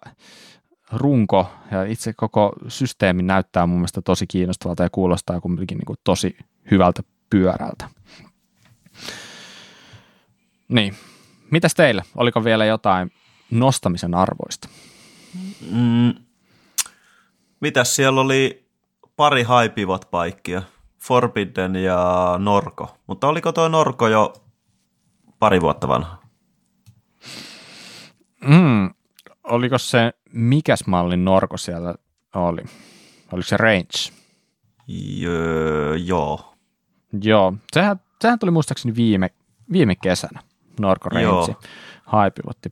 runko ja itse koko systeemi näyttää mun mielestä tosi kiinnostavalta ja kuulostaa kumminkin niin kuin tosi hyvältä pyörältä. Niin, mitäs teille? Oliko vielä jotain nostamisen arvoista? Mm, mitäs siellä oli pari haipivat paikkia, Forbidden ja Norko. Mutta oliko tuo Norko jo pari vuotta vanha? Mm, oliko se, mikäs mallin Norko siellä oli? Oliko se Range? Jö, joo. Joo, sehän, sehän tuli muistaakseni viime, viime kesänä, Norko Range. Joo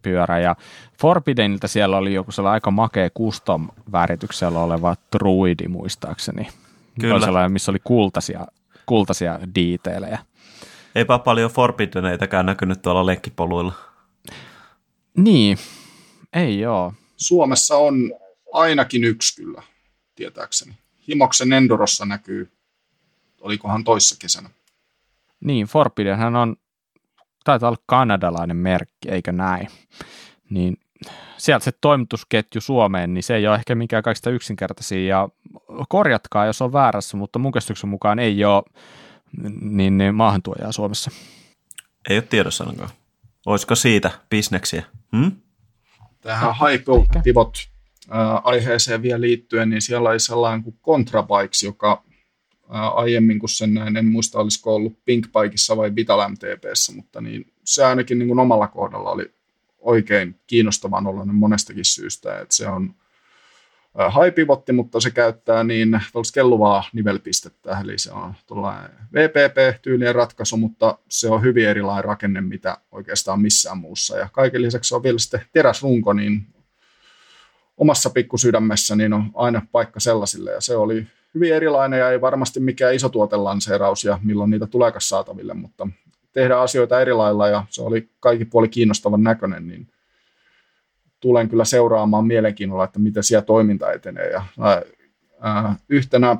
pyörä ja Forbiddeniltä siellä oli joku sellainen aika makea custom-värityksellä oleva druidi muistaakseni. Kyllä. Oli sellainen, missä oli kultaisia, kultaisia diiteilejä. Eipä paljon Forbiddeneitäkään näkynyt tuolla lenkkipoluilla. Niin, ei joo. Suomessa on ainakin yksi kyllä, tietääkseni. Himoksen Endorossa näkyy, olikohan toissa kesänä. Niin, Forbiddenhän on taitaa olla kanadalainen merkki, eikö näin? Niin sieltä se toimitusketju Suomeen, niin se ei ole ehkä mikään kaikista yksinkertaisia, ja korjatkaa, jos on väärässä, mutta mun käsityksen mukaan ei ole niin, niin maahantuojaa Suomessa. Ei ole tiedossa ainakaan. Olisiko siitä bisneksiä? Hmm? Tähän hype pivot aiheeseen vielä liittyen, niin siellä oli sellainen kuin Contrabikes, joka aiemmin, kun sen näin, en muista olisiko ollut Pinkbikeissa vai Vital MTPssä, mutta niin se ainakin niin kuin omalla kohdalla oli oikein kiinnostavan oloinen monestakin syystä, että se on haipivotti, mutta se käyttää niin kelluvaa nivelpistettä, eli se on VPP-tyylinen ratkaisu, mutta se on hyvin erilainen rakenne, mitä oikeastaan missään muussa. Ja kaiken lisäksi on vielä sitten teräsrunko, niin omassa pikkusydämessä niin on aina paikka sellaisille, ja se oli hyvin erilainen ja ei varmasti mikään iso tuotelanseeraus ja milloin niitä tuleekaan saataville, mutta tehdä asioita eri lailla ja se oli kaikki puoli kiinnostavan näköinen, niin tulen kyllä seuraamaan mielenkiinnolla, että miten siellä toiminta etenee. Ja, ää, yhtenä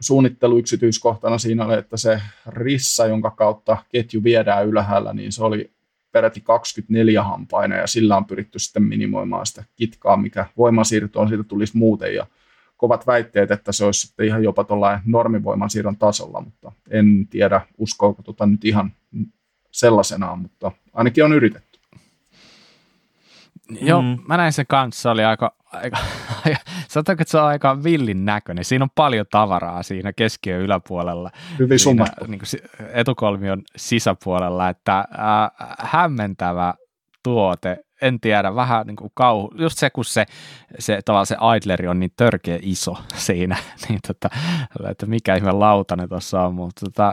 suunnitteluyksityiskohtana siinä oli, että se rissa, jonka kautta ketju viedään ylhäällä, niin se oli peräti 24 hampaina ja sillä on pyritty sitten minimoimaan sitä kitkaa, mikä voimansiirtoon siitä tulisi muuten ja kovat väitteet, että se olisi sitten ihan jopa tuollainen normivoiman siirron tasolla, mutta en tiedä, uskoako tota nyt ihan sellaisenaan, mutta ainakin on yritetty. Joo, mm. mä näin sen kanssa, oli aika, aika, sanotaanko, että se on aika villin näköinen. Siinä on paljon tavaraa siinä keskiön yläpuolella. Hyvin summattu. Niin etukolmion sisäpuolella, että äh, hämmentävä tuote en tiedä, vähän niin kuin kauhu, just se, kun se, se, tavallaan se Idleri on niin törkeä iso siinä, niin tota, että mikä ihme lautanen tuossa on, mutta tota,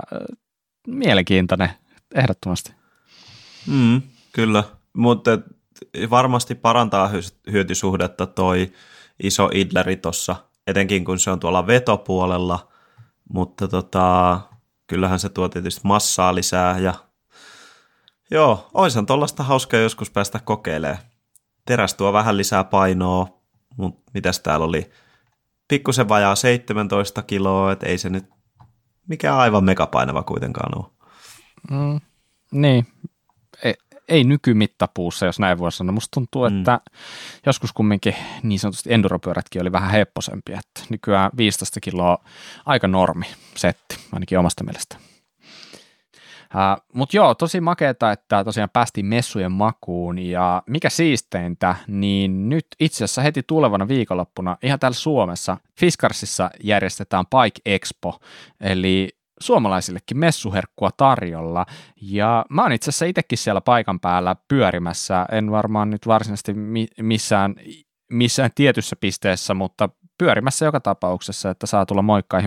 mielenkiintoinen, ehdottomasti. Mm, kyllä, mutta varmasti parantaa hyötysuhdetta toi iso Idleri tuossa, etenkin kun se on tuolla vetopuolella, mutta tota, kyllähän se tuo tietysti massaa lisää ja Joo, oishan tuollaista hauskaa joskus päästä kokeilemaan. Teräs tuo vähän lisää painoa, mutta mitäs täällä oli? Pikkusen vajaa 17 kiloa, että ei se nyt mikä aivan megapainava kuitenkaan ole. Mm, niin, ei, ei nykymittapuussa, jos näin voi sanoa. Musta tuntuu, mm. että joskus kumminkin niin sanotusti enduropyörätkin oli vähän hepposempia. Että nykyään 15 kiloa aika normi setti, ainakin omasta mielestä. Mutta joo, tosi makeeta, että tosiaan päästiin messujen makuun ja mikä siisteintä, niin nyt itse asiassa heti tulevana viikonloppuna ihan täällä Suomessa Fiskarsissa järjestetään Pike Expo, eli suomalaisillekin messuherkkua tarjolla. Ja mä oon itse asiassa itsekin siellä paikan päällä pyörimässä, en varmaan nyt varsinaisesti missään missään tietyssä pisteessä, mutta pyörimässä joka tapauksessa, että saa tulla moikka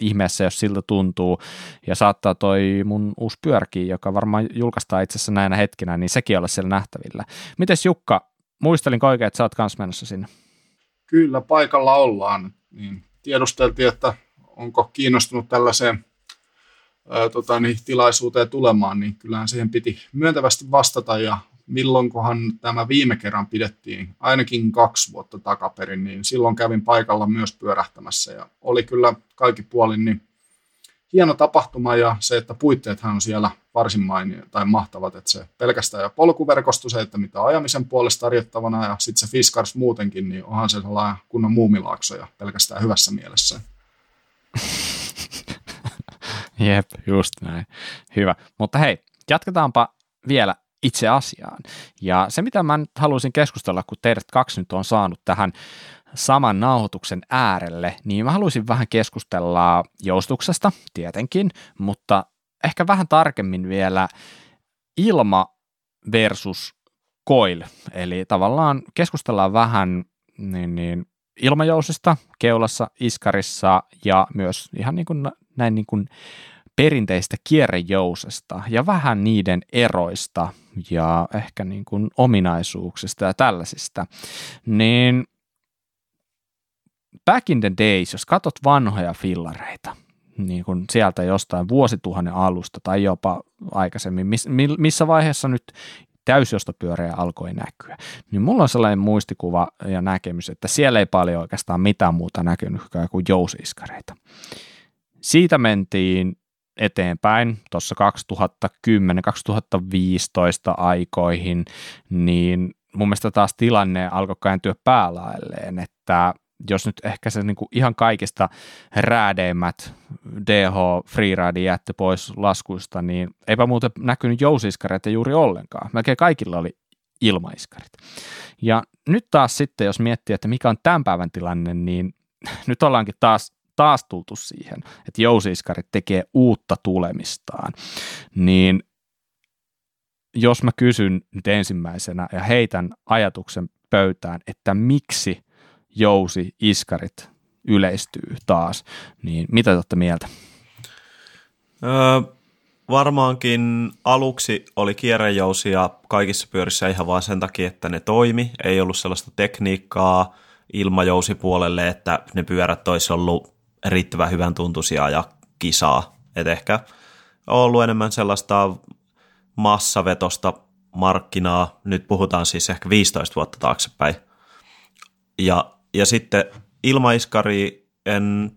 ihmeessä, jos siltä tuntuu. Ja saattaa toi mun uusi pyörki, joka varmaan julkaistaan itse asiassa näinä hetkinä, niin sekin olla siellä nähtävillä. Mites Jukka, muistelin oikein, että sä oot kans menossa sinne? Kyllä, paikalla ollaan. Niin tiedusteltiin, että onko kiinnostunut tällaiseen ää, tota, niin, tilaisuuteen tulemaan, niin kyllähän siihen piti myöntävästi vastata ja milloinkohan tämä viime kerran pidettiin, ainakin kaksi vuotta takaperin, niin silloin kävin paikalla myös pyörähtämässä ja oli kyllä kaikki puolin niin hieno tapahtuma ja se, että puitteethan on siellä varsin mainio tai mahtavat, että se pelkästään ja polkuverkosto, se, että mitä ajamisen puolesta tarjottavana ja sitten se Fiskars muutenkin, niin onhan se sellainen kunnon muumilaakso ja pelkästään hyvässä mielessä. Jep, just näin. Hyvä. Mutta hei, jatketaanpa vielä itse asiaan. Ja se, mitä mä nyt haluaisin keskustella, kun teidät kaksi nyt on saanut tähän saman nauhoituksen äärelle, niin mä haluaisin vähän keskustella joustuksesta tietenkin, mutta ehkä vähän tarkemmin vielä ilma versus coil, eli tavallaan keskustellaan vähän niin, niin ilmajousista keulassa, iskarissa ja myös ihan niin kuin näin niin kuin perinteistä kierrejousesta ja vähän niiden eroista ja ehkä niin kuin ominaisuuksista ja tällaisista, niin back in the days, jos katsot vanhoja fillareita, niin kuin sieltä jostain vuosituhannen alusta tai jopa aikaisemmin, missä vaiheessa nyt täysjostopyöreä alkoi näkyä, niin mulla on sellainen muistikuva ja näkemys, että siellä ei paljon oikeastaan mitään muuta näkynyt kuin jousiskareita. Siitä mentiin eteenpäin tuossa 2010-2015 aikoihin, niin mun mielestä taas tilanne alkoi kääntyä päälailleen, että jos nyt ehkä se niin kuin ihan kaikista räädeimmät DH Freeride jätti pois laskuista, niin eipä muuten näkynyt jousiskareita juuri ollenkaan. Melkein kaikilla oli ilmaiskarit. Ja nyt taas sitten, jos miettii, että mikä on tämän päivän tilanne, niin nyt ollaankin taas taas tultu siihen, että jousiiskarit tekee uutta tulemistaan, niin jos mä kysyn nyt ensimmäisenä ja heitän ajatuksen pöytään, että miksi jousi, iskarit yleistyy taas, niin mitä te olette mieltä? Öö, varmaankin aluksi oli kierrejousia kaikissa pyörissä ihan vain sen takia, että ne toimi. Ei ollut sellaista tekniikkaa ilmajousipuolelle, että ne pyörät olisi ollut riittävän hyvän tuntuisia ja kisaa. Et ehkä on ollut enemmän sellaista massavetosta markkinaa. Nyt puhutaan siis ehkä 15 vuotta taaksepäin. Ja, ja sitten ilmaiskarien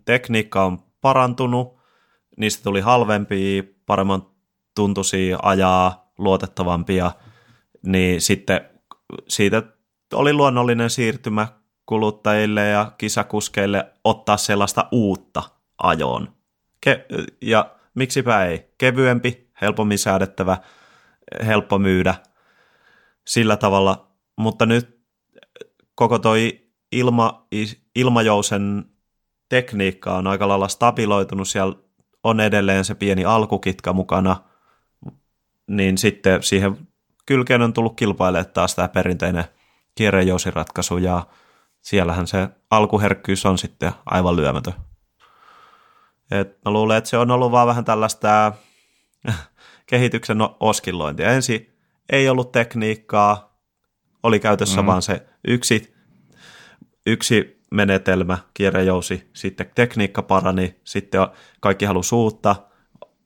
tekniikka on parantunut, niistä tuli halvempia, paremman tuntuisia ajaa, luotettavampia, niin sitten siitä oli luonnollinen siirtymä kuluttajille ja kisakuskeille ottaa sellaista uutta ajoon. Ke- ja miksipä ei, kevyempi, helpommin säädettävä, helppo myydä sillä tavalla, mutta nyt koko toi ilma, ilmajousen tekniikka on aika lailla stabiloitunut, siellä on edelleen se pieni alkukitka mukana, niin sitten siihen kylkeen on tullut kilpailemaan taas tämä perinteinen kierrejousiratkaisu, ja siellähän se alkuherkkyys on sitten aivan lyömätön. Et mä luulen, että se on ollut vaan vähän tällaista kehityksen oskillointia. Ensin ei ollut tekniikkaa, oli käytössä mm. vaan se yksi, yksi menetelmä, kierrejousi, sitten tekniikka parani, sitten kaikki halusi uutta,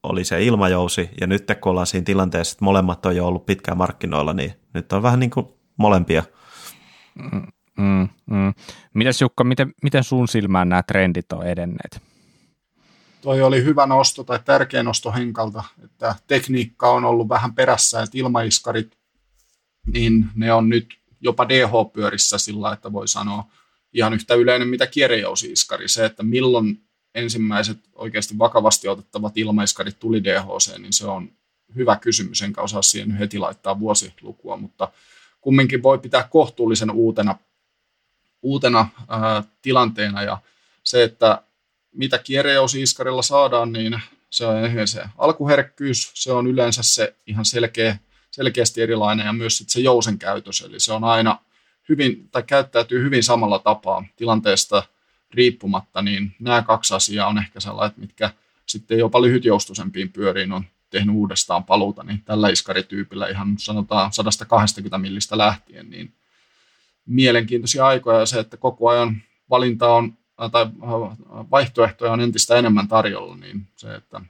oli se ilmajousi, ja nyt kun ollaan siinä tilanteessa, että molemmat on jo ollut pitkään markkinoilla, niin nyt on vähän niin kuin molempia. Mm, mm, mm. Mitäs Jukka, miten, miten sun silmään nämä trendit on edenneet? Toi oli hyvä nosto tai tärkeä nosto Henkalta, että tekniikka on ollut vähän perässä, että ilmaiskarit, niin ne on nyt jopa DH-pyörissä sillä, että voi sanoa ihan yhtä yleinen mitä kierrejousiiskari. Se, että milloin ensimmäiset oikeasti vakavasti otettavat ilmaiskarit tuli DHC, niin se on hyvä kysymys, enkä osaa siihen heti laittaa vuosilukua, mutta kumminkin voi pitää kohtuullisen uutena, uutena ää, tilanteena ja se, että mitä kierrejousiskarilla saadaan, niin se on se alkuherkkyys, se on yleensä se ihan selkeä, selkeästi erilainen ja myös se jousen käytös, eli se on aina hyvin, tai käyttäytyy hyvin samalla tapaa tilanteesta riippumatta, niin nämä kaksi asiaa on ehkä sellaiset, mitkä sitten jopa lyhytjoustuisempiin pyöriin on tehnyt uudestaan paluuta, niin tällä iskarityypillä ihan sanotaan 120 millistä lähtien, niin mielenkiintoisia aikoja ja se, että koko ajan valinta on tai vaihtoehtoja on entistä enemmän tarjolla, niin se, että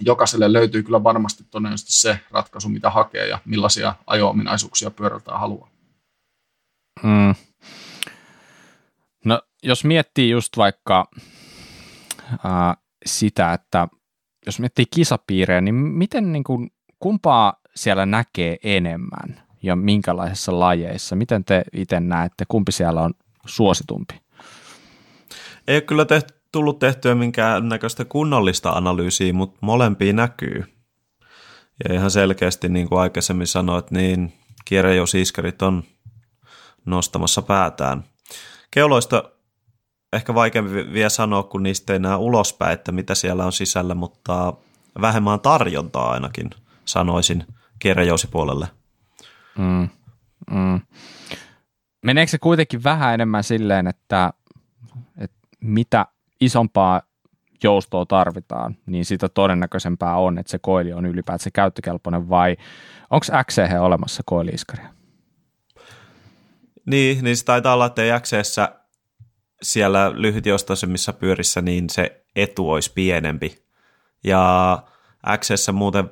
jokaiselle löytyy kyllä varmasti todennäköisesti se ratkaisu, mitä hakee ja millaisia ajo-ominaisuuksia pyörältään haluaa. Mm. No, jos miettii just vaikka äh, sitä, että jos miettii kisapiirejä, niin miten niin kuin, kumpaa siellä näkee enemmän ja minkälaisissa lajeissa? Miten te itse näette, kumpi siellä on suositumpi? Ei ole kyllä tehty, tullut tehtyä minkään näköistä kunnollista analyysiä, mutta molempia näkyy. Ja ihan selkeästi, niin kuin aikaisemmin sanoit, niin kierrejousiskarit on nostamassa päätään. Keuloista ehkä vaikeampi vielä sanoa, kun niistä ei näe ulospäin, että mitä siellä on sisällä, mutta vähemmän tarjontaa ainakin, sanoisin, kierrejousipuolelle. Mm, mm. Meneekö se kuitenkin vähän enemmän silleen, että, että mitä isompaa joustoa tarvitaan, niin sitä todennäköisempää on, että se koili on ylipäätään käyttökelpoinen vai onko XCH olemassa koiliiskaria? Niin, niin se taitaa olla, että XCssä siellä lyhytjostaisemmissa pyörissä niin se etu olisi pienempi. Ja XCssä muuten,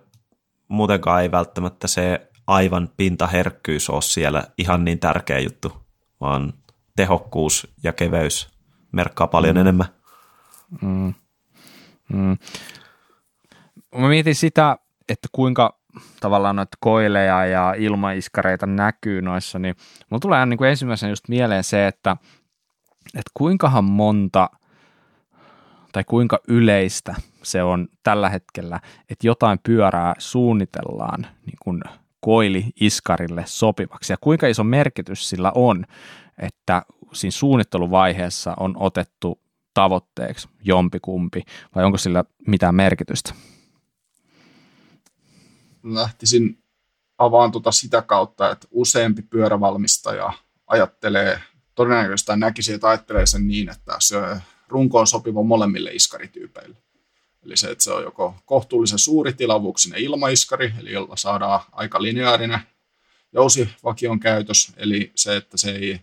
muutenkaan ei välttämättä se aivan pintaherkkyys ole siellä ihan niin tärkeä juttu, vaan tehokkuus ja keveys merkkaa paljon mm. enemmän. Mm. Mm. Mä mietin sitä, että kuinka tavallaan noita koileja ja ilmaiskareita näkyy noissa, niin mulla tulee niin kuin ensimmäisenä just mieleen se, että, että kuinkahan monta tai kuinka yleistä se on tällä hetkellä, että jotain pyörää suunnitellaan niin kuin koili-iskarille sopivaksi ja kuinka iso merkitys sillä on, että siinä suunnitteluvaiheessa on otettu tavoitteeksi jompikumpi, vai onko sillä mitään merkitystä? Lähtisin avaan tuota sitä kautta, että useampi pyörävalmistaja ajattelee todennäköisesti näkisin, että ajattelee sen niin, että se runko on sopiva molemmille iskarityypeille. Eli se, että se on joko kohtuullisen suuri tilavuuksinen ilmaiskari, eli jolla saadaan aika lineaarinen jousivakion käytös, eli se, että se ei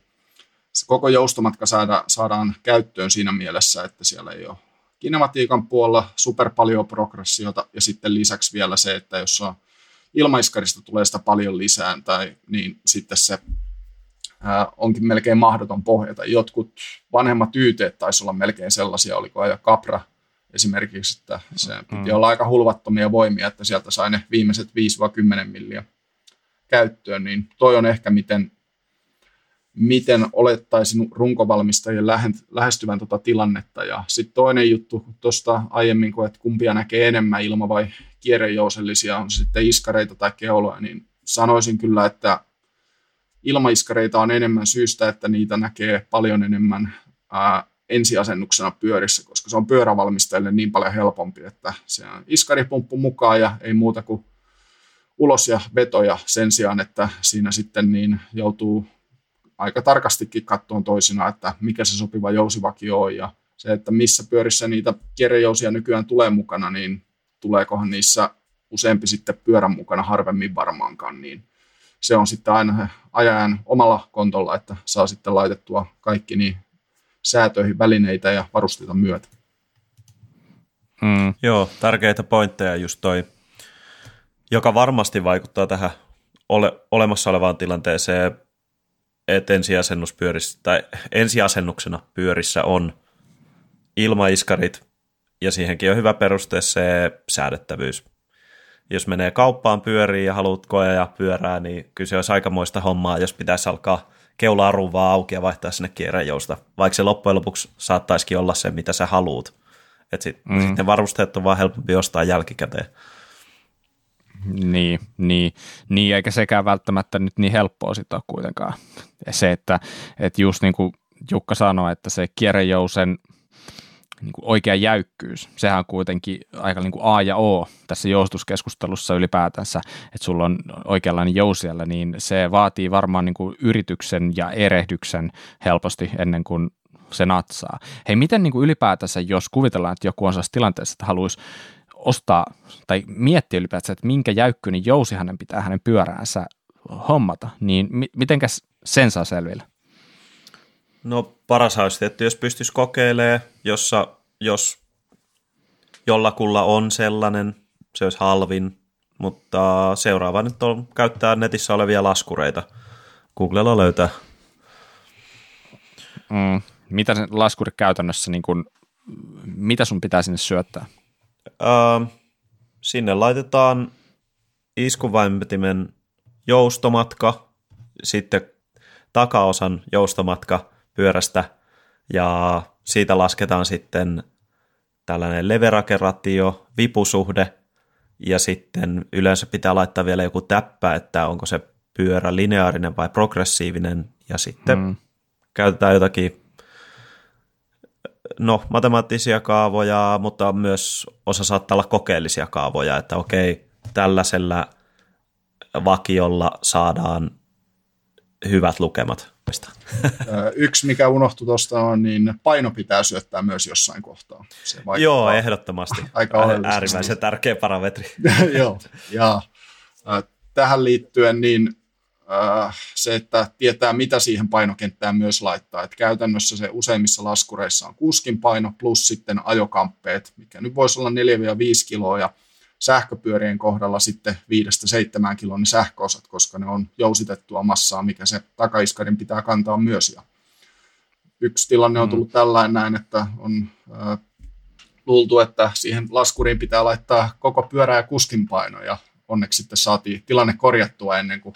se koko joustomatka saada, saadaan käyttöön siinä mielessä, että siellä ei ole kinematiikan puolella super paljon progressiota ja sitten lisäksi vielä se, että jos on ilmaiskarista tulee sitä paljon lisää, tai, niin sitten se ää, onkin melkein mahdoton pohjata. Jotkut vanhemmat YT taisi olla melkein sellaisia, oliko aja Capra esimerkiksi, että se piti mm. olla aika hulvattomia voimia, että sieltä sai ne viimeiset 5-10 milliä käyttöön, niin toi on ehkä miten, miten olettaisin runkovalmistajien lähestyvän tuota tilannetta. Ja sitten toinen juttu tuosta aiemmin, kun että kumpia näkee enemmän ilma- vai kierrejousellisia, on sitten iskareita tai keuloja, niin sanoisin kyllä, että ilmaiskareita on enemmän syystä, että niitä näkee paljon enemmän ää, ensiasennuksena pyörissä, koska se on pyörävalmistajille niin paljon helpompi, että se on iskaripumppu mukaan ja ei muuta kuin ulos ja vetoja sen sijaan, että siinä sitten niin joutuu aika tarkastikin kattoon toisinaan, että mikä se sopiva jousivakio on ja se, että missä pyörissä niitä kierrejousia nykyään tulee mukana, niin tuleekohan niissä useampi sitten pyörän mukana harvemmin varmaankaan, niin se on sitten aina ajan omalla kontolla, että saa sitten laitettua kaikki niin säätöihin välineitä ja varusteita myötä. Mm. Joo, tärkeitä pointteja just toi, joka varmasti vaikuttaa tähän ole, olemassa olevaan tilanteeseen, että ensiasennuspyörissä, tai ensiasennuksena pyörissä on ilmaiskarit, ja siihenkin on hyvä peruste se säädettävyys. Jos menee kauppaan pyöriin ja haluat koja ja pyörää, niin kyllä se olisi aikamoista hommaa, jos pitäisi alkaa keula vaan auki ja vaihtaa sinne kierrejousta, vaikka se loppujen lopuksi saattaisikin olla se, mitä sä haluut. Että sit, mm. sitten varusteet on vaan helpompi ostaa jälkikäteen. Niin, niin, niin, eikä sekään välttämättä nyt niin helppoa sitten ole kuitenkaan. Se, että, että just niin kuin Jukka sanoi, että se kierrejousen niin kuin oikea jäykkyys, sehän on kuitenkin aika niin kuin A ja O tässä joustuskeskustelussa ylipäätänsä, että sulla on oikeanlainen jousialla, niin se vaatii varmaan niin kuin yrityksen ja erehdyksen helposti ennen kuin se natsaa. Hei, miten niin kuin ylipäätänsä, jos kuvitellaan, että joku on sellaisessa tilanteessa, että haluaisi ostaa tai miettiä ylipäätään, että minkä jäykkyinen jousi hänen pitää hänen pyöräänsä hommata, niin mi- mitenkäs sen saa selville? No paras olisi, että jos pystyisi kokeilemaan, jossa, jos jollakulla on sellainen, se olisi halvin, mutta seuraava nyt on käyttää netissä olevia laskureita. Googlella löytää. Mm. Mitä se laskuri käytännössä, niin kun, mitä sun pitää sinne syöttää? Öö, sinne laitetaan iskuvaimetimen joustomatka, sitten takaosan joustomatka pyörästä ja siitä lasketaan sitten tällainen leverakeratio, vipusuhde ja sitten yleensä pitää laittaa vielä joku täppä, että onko se pyörä lineaarinen vai progressiivinen ja sitten mm. käytetään jotakin no, matemaattisia kaavoja, mutta myös osa saattaa olla kokeellisia kaavoja, että okei, tällaisella vakiolla saadaan hyvät lukemat. Yksi, mikä unohtui tuosta on, niin paino pitää syöttää myös jossain kohtaa. Se Joo, ehdottomasti. Aika Äärimmäisen tärkeä parametri. Joo, ja tähän liittyen niin se, että tietää mitä siihen painokenttään myös laittaa. Et käytännössä se useimmissa laskureissa on kuskin paino plus sitten ajokamppeet, mikä nyt voisi olla 4-5 kiloa ja sähköpyörien kohdalla sitten 5-7 kilon sähköosat, koska ne on jousitettua massaa, mikä se takaiskarin pitää kantaa myös. Ja yksi tilanne on mm. tullut tällainen näin, että on äh, luultu, että siihen laskuriin pitää laittaa koko pyörä ja kuskin paino, ja onneksi sitten saatiin tilanne korjattua ennen kuin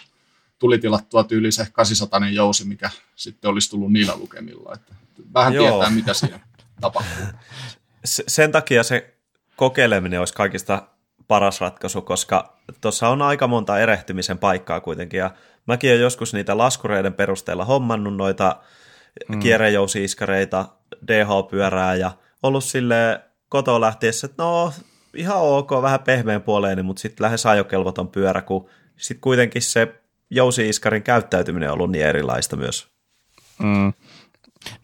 tuli tilattua tyyli se 800 jousi, mikä sitten olisi tullut niillä lukemilla. Että vähän Joo. tietää, mitä siinä tapahtuu. Sen takia se kokeileminen olisi kaikista paras ratkaisu, koska tuossa on aika monta erehtymisen paikkaa kuitenkin, ja mäkin olen joskus niitä laskureiden perusteella hommannut noita mm. kierrejousiiskareita, DH-pyörää, ja ollut sille kotoa lähtiessä, että no ihan ok, vähän pehmeän puoleeni, mutta sitten lähes ajokelvoton pyörä, kun sitten kuitenkin se jousiiskarin käyttäytyminen on ollut niin erilaista myös. Mm.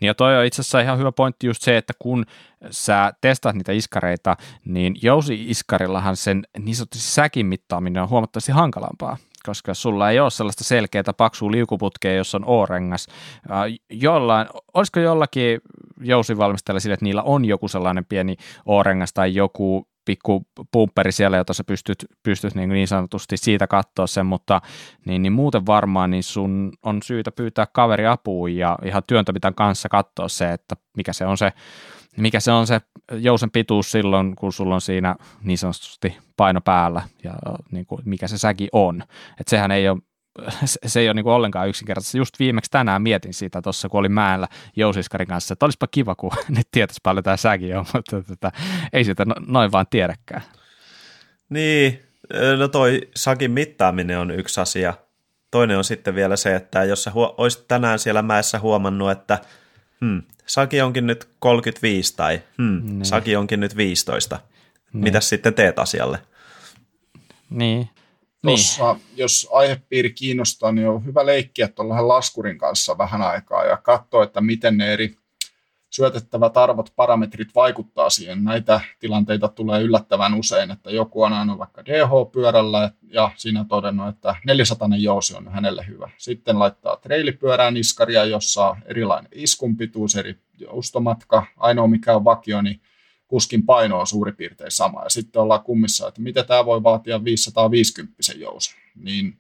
Niin ja toi on itse asiassa ihan hyvä pointti just se, että kun sä testaat niitä iskareita, niin jousi-iskarillahan sen niin sanotusti säkin mittaaminen on huomattavasti hankalampaa koska sulla ei ole sellaista selkeää paksua liukuputkea, jossa on O-rengas. Jollain, olisiko jollakin jousivalmistajalla sille, että niillä on joku sellainen pieni O-rengas tai joku pikku pumperi siellä, jota sä pystyt, pystyt niin, niin sanotusti siitä katsoa sen, mutta niin, niin muuten varmaan niin sun on syytä pyytää kaveri apuun ja ihan työntömitan kanssa katsoa se, että mikä se on se, mikä se on se jousen pituus silloin, kun sulla on siinä niin sanotusti paino päällä ja niin kuin, mikä se säki on. että sehän ei ole se ei ole niin kuin ollenkaan yksinkertaisesti. Just viimeksi tänään mietin siitä tuossa, kun olin mäellä Jousiskarin kanssa, että olisipa kiva, kun nyt tietäisi paljon tämä säki on, mutta että, tota, ei sitä no, noin vaan tiedäkään. Niin, no toi sakin mittaaminen on yksi asia. Toinen on sitten vielä se, että jos sä huo, olisit tänään siellä mäessä huomannut, että hmm, saki onkin nyt 35 tai hmm, niin. saki onkin nyt 15, niin. mitä sitten teet asialle? Niin, Tuossa, niin. jos aihepiiri kiinnostaa, niin on hyvä leikkiä tuollaisen laskurin kanssa vähän aikaa ja katsoa, että miten ne eri syötettävät arvot, parametrit vaikuttaa siihen. Näitä tilanteita tulee yllättävän usein, että joku on aina vaikka DH-pyörällä ja siinä todennut, että 400 jousi on hänelle hyvä. Sitten laittaa treilipyörään iskaria, jossa on erilainen iskunpituus, eri joustomatka. Ainoa mikä on vakio, niin kuskin paino on suurin piirtein sama. Ja sitten ollaan kummissa, että mitä tämä voi vaatia 550 jousen. Niin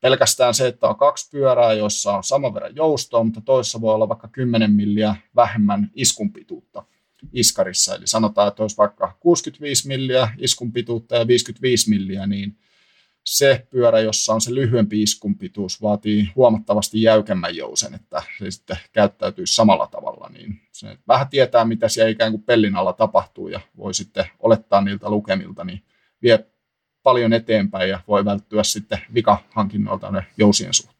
pelkästään se, että on kaksi pyörää, joissa on saman verran joustoa, mutta toissa voi olla vaikka 10 milliä vähemmän iskunpituutta iskarissa. Eli sanotaan, että olisi vaikka 65 milliä iskunpituutta ja 55 milliä, niin se pyörä, jossa on se lyhyempi iskunpituus, vaatii huomattavasti jäykemmän jousen, että se sitten käyttäytyisi samalla tavalla. Niin se vähän tietää, mitä siellä ikään kuin pellin alla tapahtuu ja voi sitten olettaa niiltä lukemilta, niin vie paljon eteenpäin ja voi välttyä sitten vikahankinnoilta ne jousien suhteen.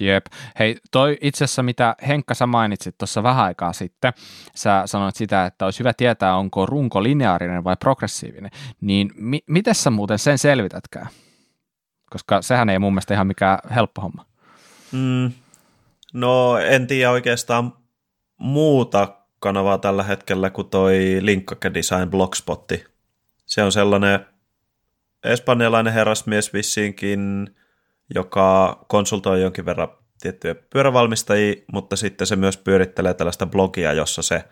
Jep. Hei, toi itse asiassa mitä Henkka sä mainitsit tuossa vähän aikaa sitten, sä sanoit sitä, että olisi hyvä tietää, onko runko lineaarinen vai progressiivinen, niin mi- miten sä muuten sen selvitätkään? Koska sehän ei mun mielestä ihan mikään helppo homma. Mm, no en tiedä oikeastaan muuta kanavaa tällä hetkellä kuin toi Linkkake Design Blogspotti. Se on sellainen espanjalainen herrasmies vissiinkin, joka konsultoi jonkin verran tiettyjä pyörävalmistajia, mutta sitten se myös pyörittelee tällaista blogia, jossa se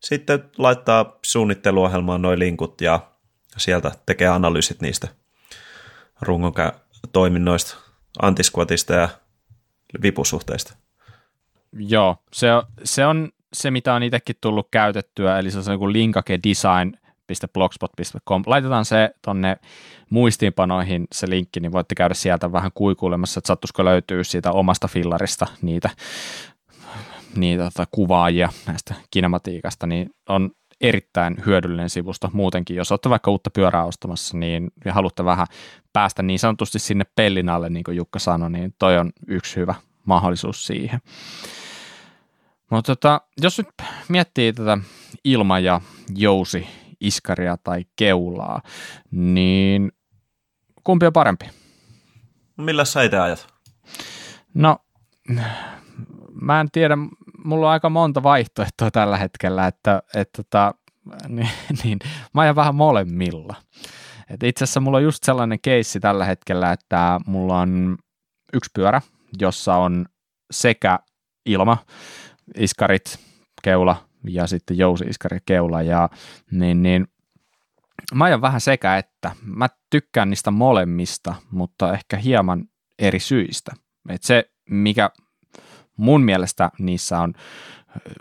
sitten laittaa suunnitteluohjelmaan noin linkut ja sieltä tekee analyysit niistä rungon toiminnoista, antisquatista ja vipusuhteista. Joo, se on, se on se, mitä on itsekin tullut käytettyä, eli se on niin linkake design blogspot.com. Laitetaan se tonne muistiinpanoihin se linkki, niin voitte käydä sieltä vähän kuikuilemassa, että sattuisiko löytyy siitä omasta fillarista niitä, niitä tota, kuvaajia näistä kinematiikasta, niin on erittäin hyödyllinen sivusto muutenkin, jos olette vaikka uutta pyörää ostamassa, niin ja haluatte vähän päästä niin sanotusti sinne pellin alle, niin kuin Jukka sanoi, niin toi on yksi hyvä mahdollisuus siihen. Mutta tota, jos nyt miettii tätä ilma- ja jousi iskaria tai keulaa, niin kumpi on parempi? Millä sä itse ajat? No, mä en tiedä, mulla on aika monta vaihtoehtoa tällä hetkellä, että, että tota, niin, niin, mä ajan vähän molemmilla. Et itse asiassa mulla on just sellainen keissi tällä hetkellä, että mulla on yksi pyörä, jossa on sekä ilma, iskarit, keula ja sitten jousi-iskari keula ja niin, niin mä ajan vähän sekä että. Mä tykkään niistä molemmista, mutta ehkä hieman eri syistä. Et se, mikä mun mielestä niissä on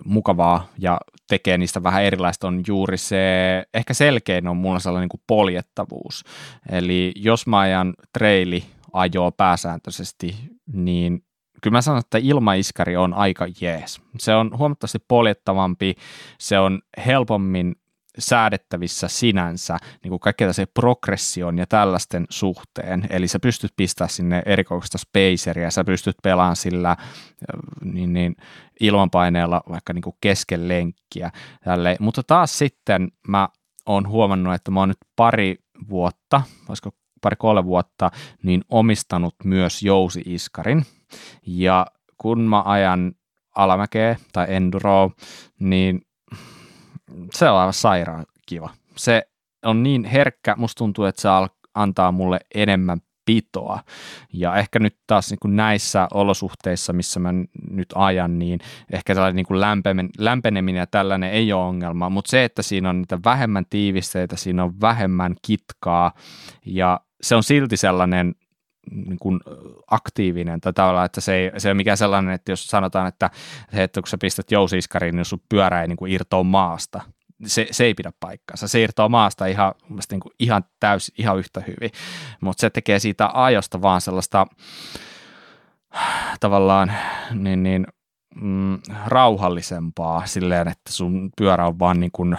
mukavaa ja tekee niistä vähän erilaista on juuri se, ehkä selkein on mulla sellainen niin kuin poljettavuus. Eli jos mä ajan treili ajoa pääsääntöisesti, niin kyllä mä sanon, että ilmaiskari on aika jees. Se on huomattavasti poljettavampi, se on helpommin säädettävissä sinänsä niin kuin kaikkea se progression ja tällaisten suhteen. Eli sä pystyt pistämään sinne erikoista spaceria, sä pystyt pelaamaan sillä niin, niin, ilmanpaineella vaikka niin kesken lenkkiä. Mutta taas sitten mä oon huomannut, että mä oon nyt pari vuotta, voisiko pari-kolme vuotta, niin omistanut myös jousi-iskarin. Ja kun mä ajan alamäkeä tai enduro, niin se on aivan sairaan kiva. Se on niin herkkä, musta tuntuu, että se antaa mulle enemmän pitoa. Ja ehkä nyt taas niin kuin näissä olosuhteissa, missä mä nyt ajan, niin ehkä tällainen niin kuin lämpeneminen ja tällainen ei ole ongelma, mutta se, että siinä on niitä vähemmän tiivisteitä, siinä on vähemmän kitkaa ja se on silti sellainen niin kuin aktiivinen. Tai tavallaan, että se ei, se ei ole mikään sellainen, että jos sanotaan, että, että kun sä pistät jousiiskariin, niin sun pyörä ei niin kuin irtoa maasta, se, se ei pidä paikkaansa. Se irtoaa maasta ihan, niin kuin ihan täysin, ihan yhtä hyvin, mutta se tekee siitä ajosta vaan sellaista tavallaan niin, niin, mm, rauhallisempaa silleen, että sun pyörä on vaan niin kuin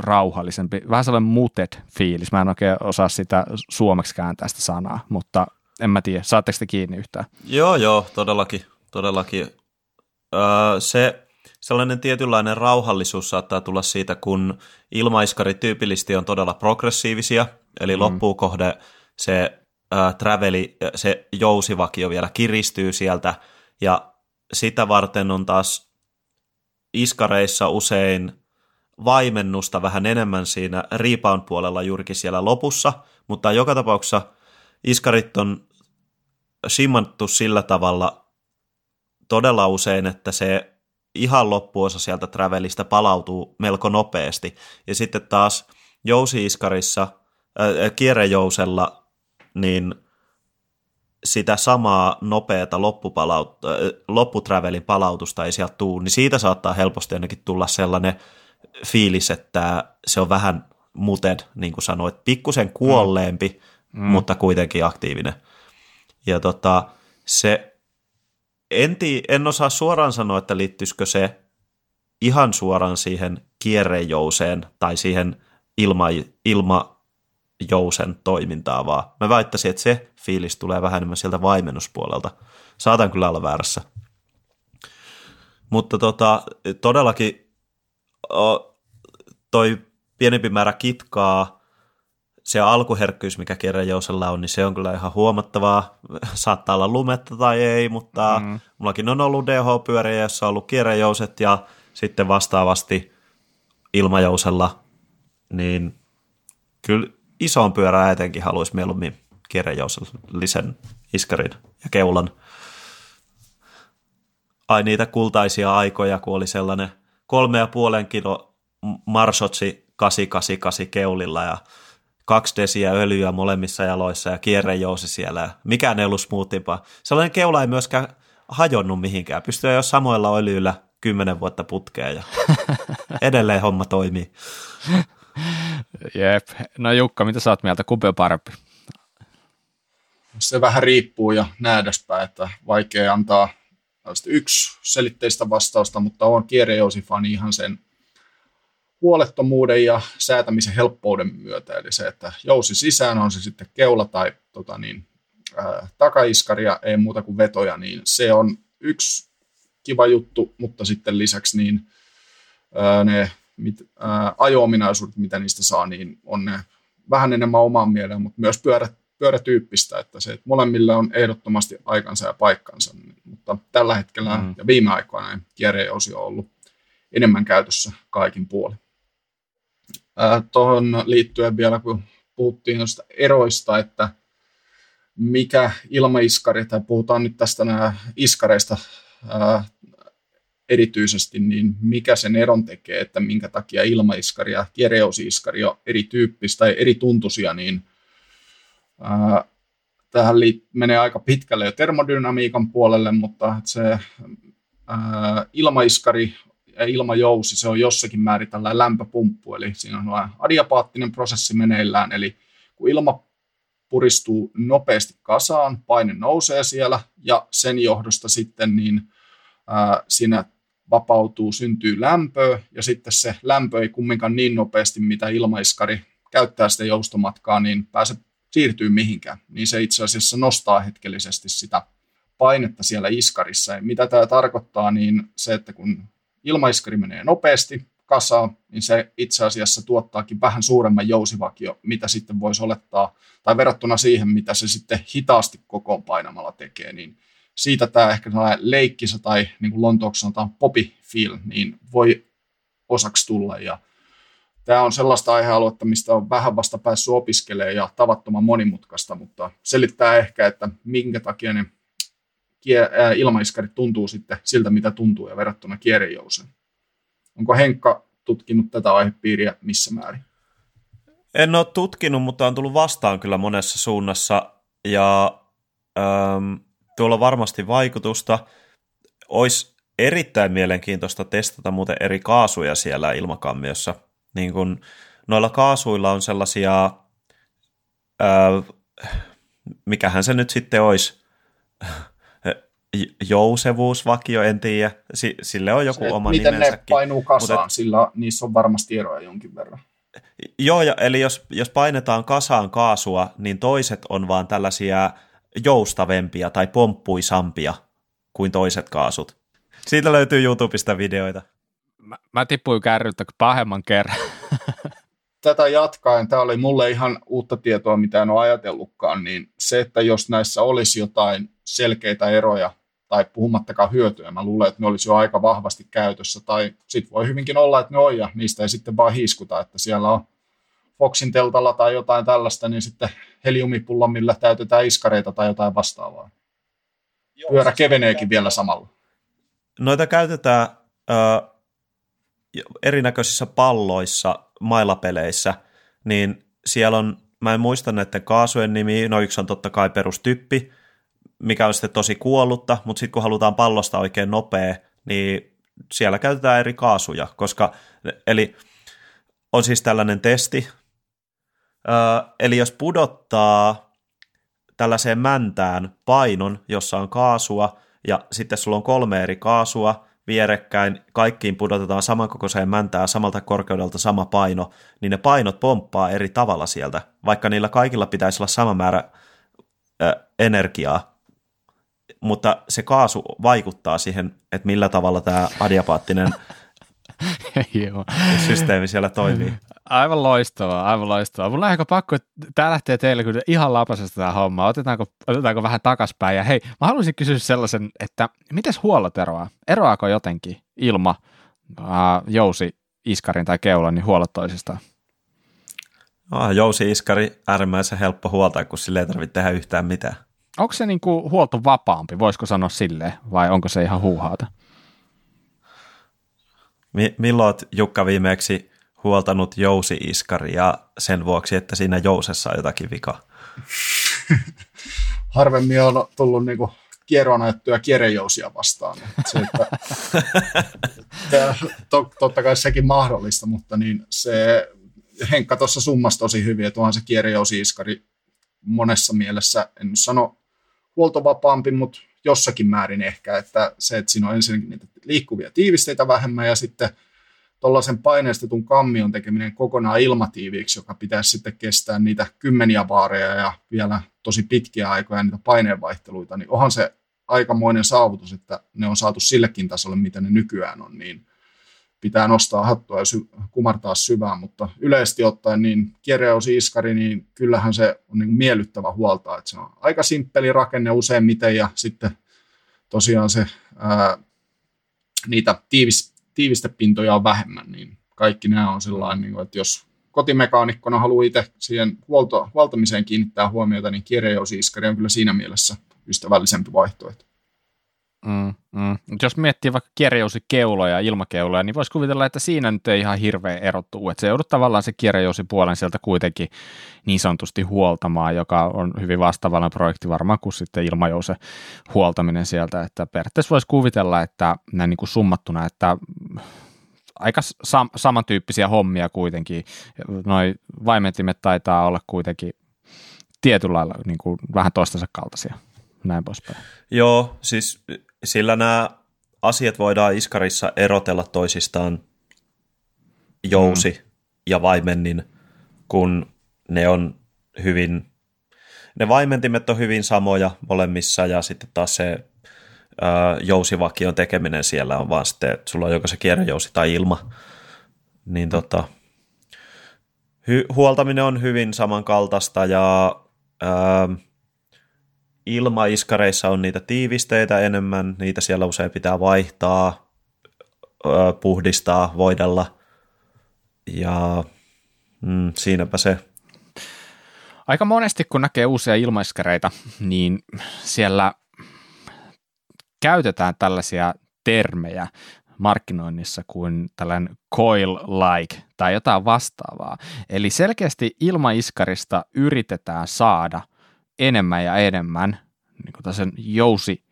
rauhallisempi. Vähän sellainen muted fiilis. Mä en oikein osaa sitä suomeksi kääntää sitä sanaa, mutta en mä tiedä. Saatteko te kiinni yhtään? Joo, joo, todellakin. todellakin. Öö, se sellainen tietynlainen rauhallisuus saattaa tulla siitä, kun ilmaiskarit tyypillisesti on todella progressiivisia, eli mm. loppuun kohde se äh, traveli, se jousivakio vielä kiristyy sieltä, ja sitä varten on taas iskareissa usein vaimennusta vähän enemmän siinä rebound puolella juurikin siellä lopussa, mutta joka tapauksessa iskarit on simmattu sillä tavalla todella usein, että se ihan loppuosa sieltä travelista palautuu melko nopeasti. Ja sitten taas jousiiskarissa, äh, kierrejousella, niin sitä samaa nopeata loppupalaut- äh, lopputravelin palautusta ei sieltä tule, niin siitä saattaa helposti ainakin tulla sellainen fiilis, että se on vähän muted, niin kuin sanoit, pikkusen kuolleempi, mm. mutta kuitenkin aktiivinen. Ja tota, se en, tii, en osaa suoraan sanoa, että liittyisikö se ihan suoraan siihen kierrejouseen tai siihen ilma, ilmajousen toimintaan, vaan mä väittäisin, että se fiilis tulee vähän enemmän sieltä vaimennuspuolelta. Saatan kyllä olla väärässä. Mutta tota, todellakin toi pienempi määrä kitkaa se alkuherkkyys, mikä kirjajousella on, niin se on kyllä ihan huomattavaa. Saattaa olla lumetta tai ei, mutta mm. mullakin on ollut DH-pyöriä, jossa on ollut kierrejouset ja sitten vastaavasti ilmajousella, niin kyllä isoon pyörään etenkin haluaisi mieluummin kierrejousellisen iskarin ja keulan. Ai niitä kultaisia aikoja, kun oli sellainen kolme ja puolen kilo marsotsi 888 keulilla ja kaksi desiä öljyä molemmissa jaloissa ja kierrejousi siellä. Mikään ei ollut smoothimpaa. Sellainen keula ei myöskään hajonnut mihinkään. Pystyy jo samoilla öljyillä kymmenen vuotta putkeen ja edelleen homma toimii. Jep. No Jukka, mitä sä oot mieltä? Kumpi on parempi? Se vähän riippuu ja nähdäspä, että vaikea antaa yksi selitteistä vastausta, mutta on kierrejousifani ihan sen huolettomuuden ja säätämisen helppouden myötä. Eli se, että jousi sisään on se sitten keula tai tota niin, ää, takaiskaria, ei muuta kuin vetoja, niin se on yksi kiva juttu, mutta sitten lisäksi niin ää, ne mit, ää, ajo-ominaisuudet, mitä niistä saa, niin on ne vähän enemmän omaan mieleen, mutta myös pyörä, pyörätyyppistä, että se, että molemmilla on ehdottomasti aikansa ja paikkansa, mutta tällä hetkellä mm. ja viime aikoina kierrejousi on ollut enemmän käytössä kaikin puolin. Tuohon liittyen vielä, kun puhuttiin noista eroista, että mikä ilmaiskari, tai puhutaan nyt tästä nämä iskareista ää, erityisesti, niin mikä sen eron tekee, että minkä takia ilmaiskari ja kiereusiskari on erityyppistä tai eri tuntuisia, niin tähän menee aika pitkälle jo termodynamiikan puolelle, mutta se ilmaiskari ilmajousi, se on jossakin määrin tällainen lämpöpumppu, eli siinä on adiapaattinen prosessi meneillään, eli kun ilma puristuu nopeasti kasaan, paine nousee siellä, ja sen johdosta sitten niin ää, siinä vapautuu, syntyy lämpöä, ja sitten se lämpö ei kumminkaan niin nopeasti, mitä ilmaiskari käyttää sitä joustomatkaa, niin pääse siirtyy mihinkään. Niin se itse asiassa nostaa hetkellisesti sitä painetta siellä iskarissa. Ja mitä tämä tarkoittaa, niin se, että kun ilmaiskari menee nopeasti kasaan, niin se itse asiassa tuottaakin vähän suuremman jousivakio, mitä sitten voisi olettaa, tai verrattuna siihen, mitä se sitten hitaasti kokoonpainamalla tekee, niin siitä tämä ehkä sellainen leikkisä tai niin kuin Lontooksi sanotaan popi feel, niin voi osaksi tulla. Ja tämä on sellaista aihealuetta, mistä on vähän vasta päässyt opiskelemaan ja tavattoman monimutkaista, mutta selittää ehkä, että minkä takia ne ilmaiskarit tuntuu sitten siltä, mitä tuntuu ja verrattuna kierrejouseen. Onko Henkka tutkinut tätä aihepiiriä missä määrin? En ole tutkinut, mutta on tullut vastaan kyllä monessa suunnassa ja ähm, tuolla varmasti vaikutusta. Olisi erittäin mielenkiintoista testata muuten eri kaasuja siellä ilmakammiossa. Niin kun noilla kaasuilla on sellaisia, äh, mikähän se nyt sitten olisi, jousevuusvakio, en tiedä. Sille on joku se, oma miten nimensäkin. ne painuu kasaan, Mutta, sillä niissä on varmasti eroja jonkin verran. Joo, ja, eli jos, jos painetaan kasaan kaasua, niin toiset on vaan tällaisia joustavempia tai pomppuisampia kuin toiset kaasut. Siitä löytyy YouTubesta videoita. Mä, mä tipuin kärryttä pahemman kerran. Tätä jatkaen, tämä oli mulle ihan uutta tietoa, mitä en ole ajatellutkaan, niin se, että jos näissä olisi jotain selkeitä eroja tai puhumattakaan hyötyä. Mä luulen, että ne olisi jo aika vahvasti käytössä, tai sitten voi hyvinkin olla, että ne on, ja niistä ei sitten vaan hiiskuta, että siellä on Foxin teltalla tai jotain tällaista, niin sitten heliumipulla, millä täytetään iskareita tai jotain vastaavaa. Pyörä keveneekin vielä samalla. Noita käytetään ö, erinäköisissä palloissa, mailapeleissä, niin siellä on, mä en muista näiden kaasujen nimi, no yksi on totta kai perustyppi, mikä on sitten tosi kuollutta, mutta sitten kun halutaan pallosta oikein nopea, niin siellä käytetään eri kaasuja, koska, eli on siis tällainen testi, öö, eli jos pudottaa tällaiseen mäntään painon, jossa on kaasua, ja sitten sulla on kolme eri kaasua vierekkäin, kaikkiin pudotetaan samankokoiseen mäntään samalta korkeudelta sama paino, niin ne painot pomppaa eri tavalla sieltä, vaikka niillä kaikilla pitäisi olla sama määrä ö, energiaa, mutta se kaasu vaikuttaa siihen, että millä tavalla tämä adiapaattinen systeemi siellä toimii. Aivan loistavaa, aivan loistavaa. Mulla on pakko, että tämä lähtee teille kun ihan lapasesta tämä homma. Otetaanko, otetaanko vähän takaspäin? Ja hei, mä haluaisin kysyä sellaisen, että miten huollot eroaa? Eroaako jotenkin ilma, äh, jousi, iskarin tai keulan, niin huollot toisistaan? Oh, jousi, iskari, äärimmäisen helppo huoltaa, kun sille ei tarvitse tehdä yhtään mitään onko se niin kuin huoltovapaampi, voisiko sanoa silleen, vai onko se ihan huuhaata? Mi- milloin olet Jukka viimeksi huoltanut jousi-iskaria sen vuoksi, että siinä jousessa on jotakin vikaa? Harvemmin on tullut niin kuin kierroon ajettuja kierrejousia vastaan. Se, että, to, totta kai sekin mahdollista, mutta niin se Henkka tuossa summasi tosi hyvin, että onhan se kierrejousi-iskari monessa mielessä, en sano huoltovapaampi, mutta jossakin määrin ehkä, että se, että siinä on ensinnäkin niitä liikkuvia tiivisteitä vähemmän ja sitten tuollaisen paineistetun kammion tekeminen kokonaan ilmatiiviiksi, joka pitäisi sitten kestää niitä kymmeniä vaareja ja vielä tosi pitkiä aikoja niitä paineenvaihteluita, niin onhan se aikamoinen saavutus, että ne on saatu sillekin tasolle, mitä ne nykyään on, niin pitää nostaa hattua ja sy- kumartaa syvään, mutta yleisesti ottaen niin iskari, niin kyllähän se on niin miellyttävä huolta, että se on aika simppeli rakenne useimmiten ja sitten tosiaan se ää, niitä tiivis, tiivistepintoja on vähemmän, niin kaikki nämä on sellainen, niin että jos kotimekaanikkona haluaa itse siihen huolto, huoltamiseen kiinnittää huomiota, niin iskari on kyllä siinä mielessä ystävällisempi vaihtoehto. Mm, mm. Jos miettii vaikka kierrejousikeuloja ja ilmakeuloja, niin voisi kuvitella, että siinä nyt ei ihan hirveä erottu, että se joudut tavallaan se kierrejousipuolen sieltä kuitenkin niin sanotusti huoltamaan, joka on hyvin vastaavallinen projekti varmaan kuin sitten ilmajousen huoltaminen sieltä, että periaatteessa voisi kuvitella, että näin niin kuin summattuna, että aika sam- samantyyppisiä hommia kuitenkin, noi vaimentimet taitaa olla kuitenkin tietyllä lailla niin kuin vähän toistensa kaltaisia näin poispäin. Joo, siis sillä nämä asiat voidaan iskarissa erotella toisistaan jousi mm. ja vaimennin, kun ne on hyvin, ne vaimentimet on hyvin samoja molemmissa ja sitten taas se ää, jousivakion tekeminen siellä on vaan sitten, että sulla on joko se kierrejousi tai ilma, niin tota, hy, huoltaminen on hyvin samankaltaista ja ää, ilmaiskareissa on niitä tiivisteitä enemmän, niitä siellä usein pitää vaihtaa, puhdistaa, voidella. Ja mm, siinäpä se. Aika monesti, kun näkee uusia ilmaiskareita, niin siellä käytetään tällaisia termejä markkinoinnissa kuin tällainen coil-like tai jotain vastaavaa. Eli selkeästi ilmaiskarista yritetään saada enemmän ja enemmän niin kuin jousi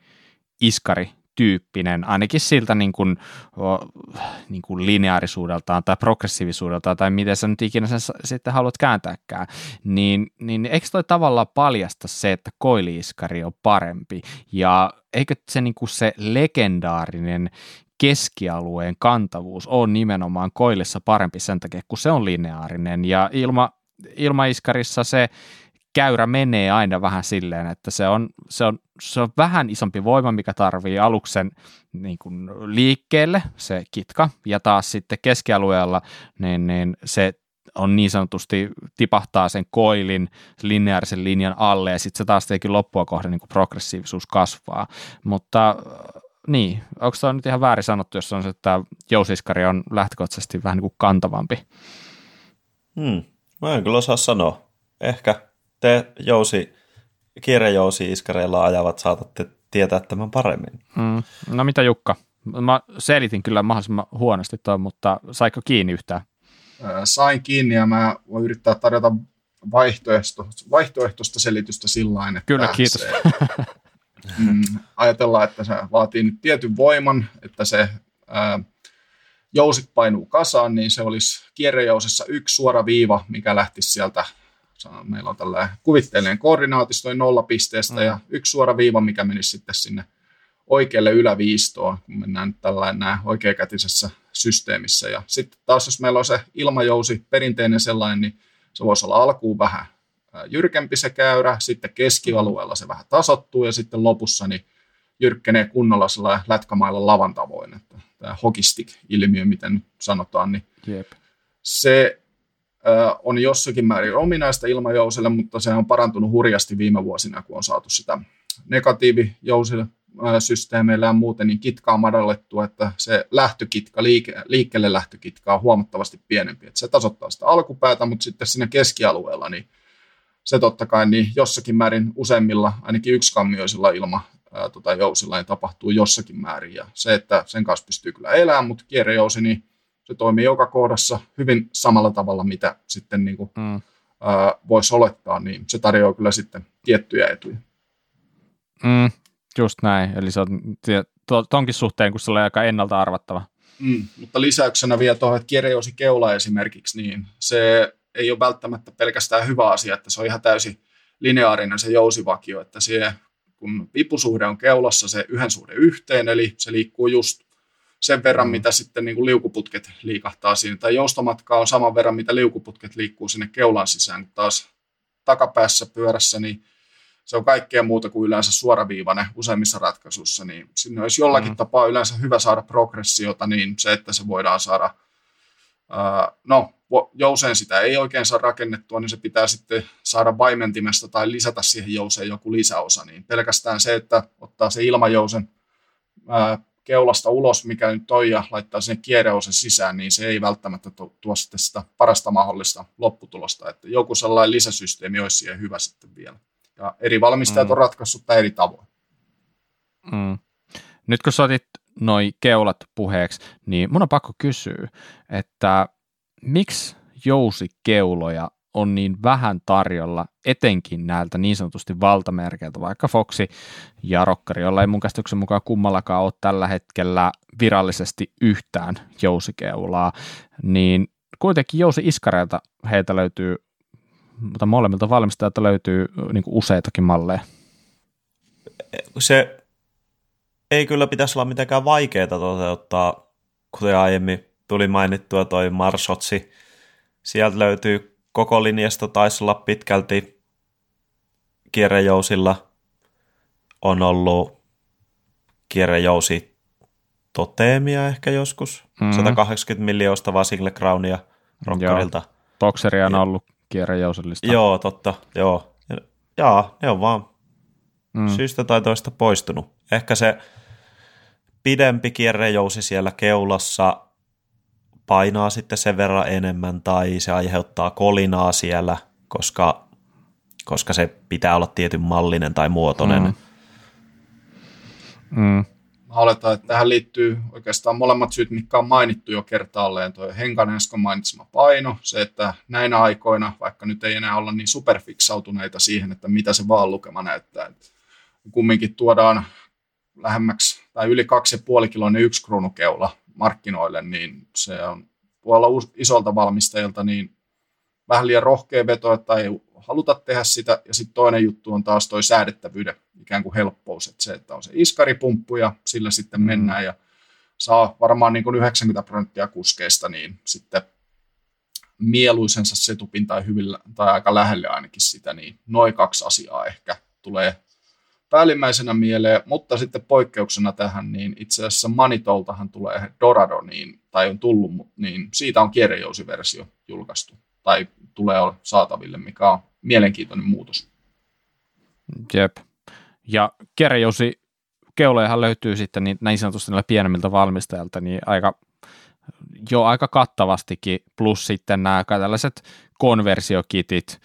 iskari tyyppinen, ainakin siltä niin kuin, niin kuin lineaarisuudeltaan tai progressiivisuudeltaan tai miten sä nyt ikinä sen sitten haluat kääntääkään, niin, niin eikö toi tavallaan paljasta se, että koiliiskari on parempi? Ja eikö se, niin kuin se legendaarinen keskialueen kantavuus on nimenomaan koillissa parempi sen takia, kun se on lineaarinen? Ja ilma, ilmaiskarissa se käyrä menee aina vähän silleen, että se on, se on, se on vähän isompi voima, mikä tarvii aluksen niin kuin liikkeelle, se kitka, ja taas sitten keskialueella niin, niin se on niin sanotusti tipahtaa sen koilin lineaarisen linjan alle ja sitten se taas tietenkin loppua kohden niin kuin progressiivisuus kasvaa. Mutta niin, onko tämä nyt ihan väärin sanottu, jos on se, että jousiskari on lähtökohtaisesti vähän niin kuin kantavampi? Hmm. Mä en kyllä osaa sanoa. Ehkä te jousi, kierrejousi iskareilla ajavat saatatte tietää tämän paremmin. Hmm. No mitä Jukka? Mä selitin kyllä mahdollisimman huonosti toi, mutta saiko kiinni yhtään? Sain kiinni ja mä voin yrittää tarjota vaihtoehtoista, vaihtoehtoista selitystä sillä että Kyllä, kiitos. Se, mm, ajatellaan, että se vaatii nyt tietyn voiman, että se ää, jousit painuu kasaan, niin se olisi kierrejousessa yksi suora viiva, mikä lähtisi sieltä, meillä on tällainen kuvitteellinen koordinaatisto nolla pisteestä mm. ja yksi suora viiva, mikä menisi sitten sinne oikealle yläviistoon, kun mennään tällainen näin oikeakätisessä systeemissä. Ja sitten taas, jos meillä on se ilmajousi, perinteinen sellainen, niin se voisi olla alkuun vähän jyrkempi se käyrä, sitten keskialueella se vähän tasottuu ja sitten lopussa niin jyrkkenee kunnolla sellainen lätkämailla lavan tavoin, että tämä hogistic-ilmiö, miten nyt sanotaan, niin Jep. se on jossakin määrin ominaista ilmajousille, mutta se on parantunut hurjasti viime vuosina, kun on saatu sitä negatiivijousille systeemeillä ja muuten niin kitkaa madallettua, että se lähtökitka, liike, liikkeelle lähtökitka on huomattavasti pienempi. Että se tasoittaa sitä alkupäätä, mutta sitten siinä keskialueella niin se totta kai niin jossakin määrin useimmilla, ainakin yksikammioisilla ilma tota, jousilla niin tapahtuu jossakin määrin. Ja se, että sen kanssa pystyy kyllä elämään, mutta kierrejousi, niin se toimii joka kohdassa hyvin samalla tavalla, mitä sitten niin kuin, mm. voisi olettaa, niin se tarjoaa kyllä sitten tiettyjä etuja. Mm, just näin, eli se on tonkin suhteen, kun se on aika ennalta arvattava. Mm, mutta lisäyksenä vielä tuohon, että kierrejousi keula esimerkiksi, niin se ei ole välttämättä pelkästään hyvä asia, että se on ihan täysin lineaarinen se jousivakio, että se, kun vipusuhde on keulassa se yhden suhde yhteen, eli se liikkuu just sen verran, mm. mitä sitten niin kuin liukuputket liikahtaa siinä, tai joustomatka on saman verran, mitä liukuputket liikkuu sinne keulan sisään, taas takapäässä pyörässä, niin se on kaikkea muuta kuin yleensä suoraviivainen useimmissa ratkaisuissa, niin sinne olisi jollakin mm. tapaa yleensä hyvä saada progressiota, niin se, että se voidaan saada, uh, no jouseen sitä ei oikein saa rakennettua, niin se pitää sitten saada vaimentimesta tai lisätä siihen jouseen joku lisäosa. Niin pelkästään se, että ottaa se ilmajousen ää, keulasta ulos, mikä nyt on, ja laittaa sinne kierreosen sisään, niin se ei välttämättä tuo sitten sitä parasta mahdollista lopputulosta. Että joku sellainen lisäsysteemi olisi siihen hyvä sitten vielä. Ja eri valmistajat mm. on ratkaissut tämä eri tavoin. Mm. Nyt kun sä otit noi keulat puheeksi, niin mun on pakko kysyä, että miksi jousikeuloja on niin vähän tarjolla, etenkin näiltä niin sanotusti valtamerkeiltä, vaikka Foxi ja Rokkari, jolla ei mun käsityksen mukaan kummallakaan ole tällä hetkellä virallisesti yhtään jousikeulaa, niin kuitenkin jousi-iskareilta heitä löytyy, mutta molemmilta valmistajilta löytyy niin useitakin malleja. Se ei kyllä pitäisi olla mitenkään vaikeaa toteuttaa, kuten aiemmin tuli mainittua toi Marsotsi. Sieltä löytyy koko linjasta, taisi olla pitkälti kierrejousilla. On ollut kierrejousi toteemia ehkä joskus. Mm-hmm. 180 miljoista vaan Single Crownia Rockerilta. Boxeria on ollut kierrejousillista. Joo, totta. Joo. Ja, ne on vaan mm. syystä tai toista poistunut. Ehkä se pidempi kierrejousi siellä keulassa painaa sitten sen verran enemmän tai se aiheuttaa kolinaa siellä, koska, koska se pitää olla tietyn mallinen tai muotoinen. Mm. Mm. Mä oletan, että tähän liittyy oikeastaan molemmat syyt, mitkä on mainittu jo kertaalleen. Tuo Henkan äsken mainitsema paino, se, että näinä aikoina, vaikka nyt ei enää olla niin superfiksautuneita siihen, että mitä se vaan lukema näyttää, että kumminkin tuodaan lähemmäksi tai yli 2,5 kiloinen yksi kruunukeula markkinoille, niin se on voi olla isolta valmistajilta niin vähän liian rohkea veto, että ei haluta tehdä sitä. Ja sitten toinen juttu on taas toi säädettävyyden ikään kuin helppous, että se, että on se iskaripumppu ja sillä sitten mm. mennään ja saa varmaan niin kuin 90 prosenttia kuskeista, niin sitten mieluisensa setupin tai, hyvillä, tai aika lähelle ainakin sitä, niin noin kaksi asiaa ehkä tulee päällimmäisenä mieleen, mutta sitten poikkeuksena tähän, niin itse asiassa Manitoltahan tulee Dorado, niin, tai on tullut, niin siitä on kierrejousiversio julkaistu, tai tulee saataville, mikä on mielenkiintoinen muutos. Jep. Ja kierrejousi keulojahan löytyy sitten niin, näin sanotusti näillä pienemmiltä valmistajilta, niin aika, jo aika kattavastikin, plus sitten nämä tällaiset konversiokitit,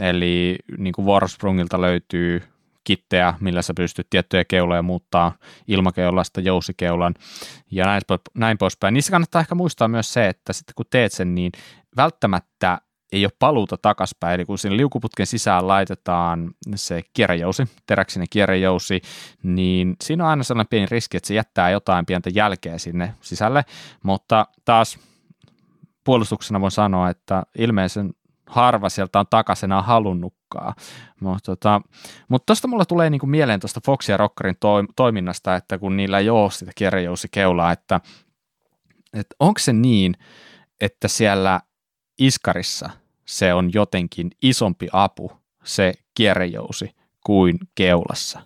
eli niin kuin Warsprungilta löytyy kittejä, millä sä pystyt tiettyjä keuloja muuttaa ilmakeulasta jousikeulan ja näin, näin poispäin. Niissä kannattaa ehkä muistaa myös se, että sitten kun teet sen, niin välttämättä ei ole paluuta takaspäin, eli kun sinne liukuputken sisään laitetaan se kierrejousi, teräksinen kierrejousi, niin siinä on aina sellainen pieni riski, että se jättää jotain pientä jälkeä sinne sisälle, mutta taas puolustuksena voin sanoa, että ilmeisen harva sieltä on takaisin halunnutkaan. Mutta tota, mut tuosta mulla tulee niinku mieleen tuosta Fox ja Rockerin to, toiminnasta, että kun niillä ei ole sitä kierrejousi-keulaa, että, että onko se niin, että siellä iskarissa se on jotenkin isompi apu, se kierrejousi, kuin keulassa?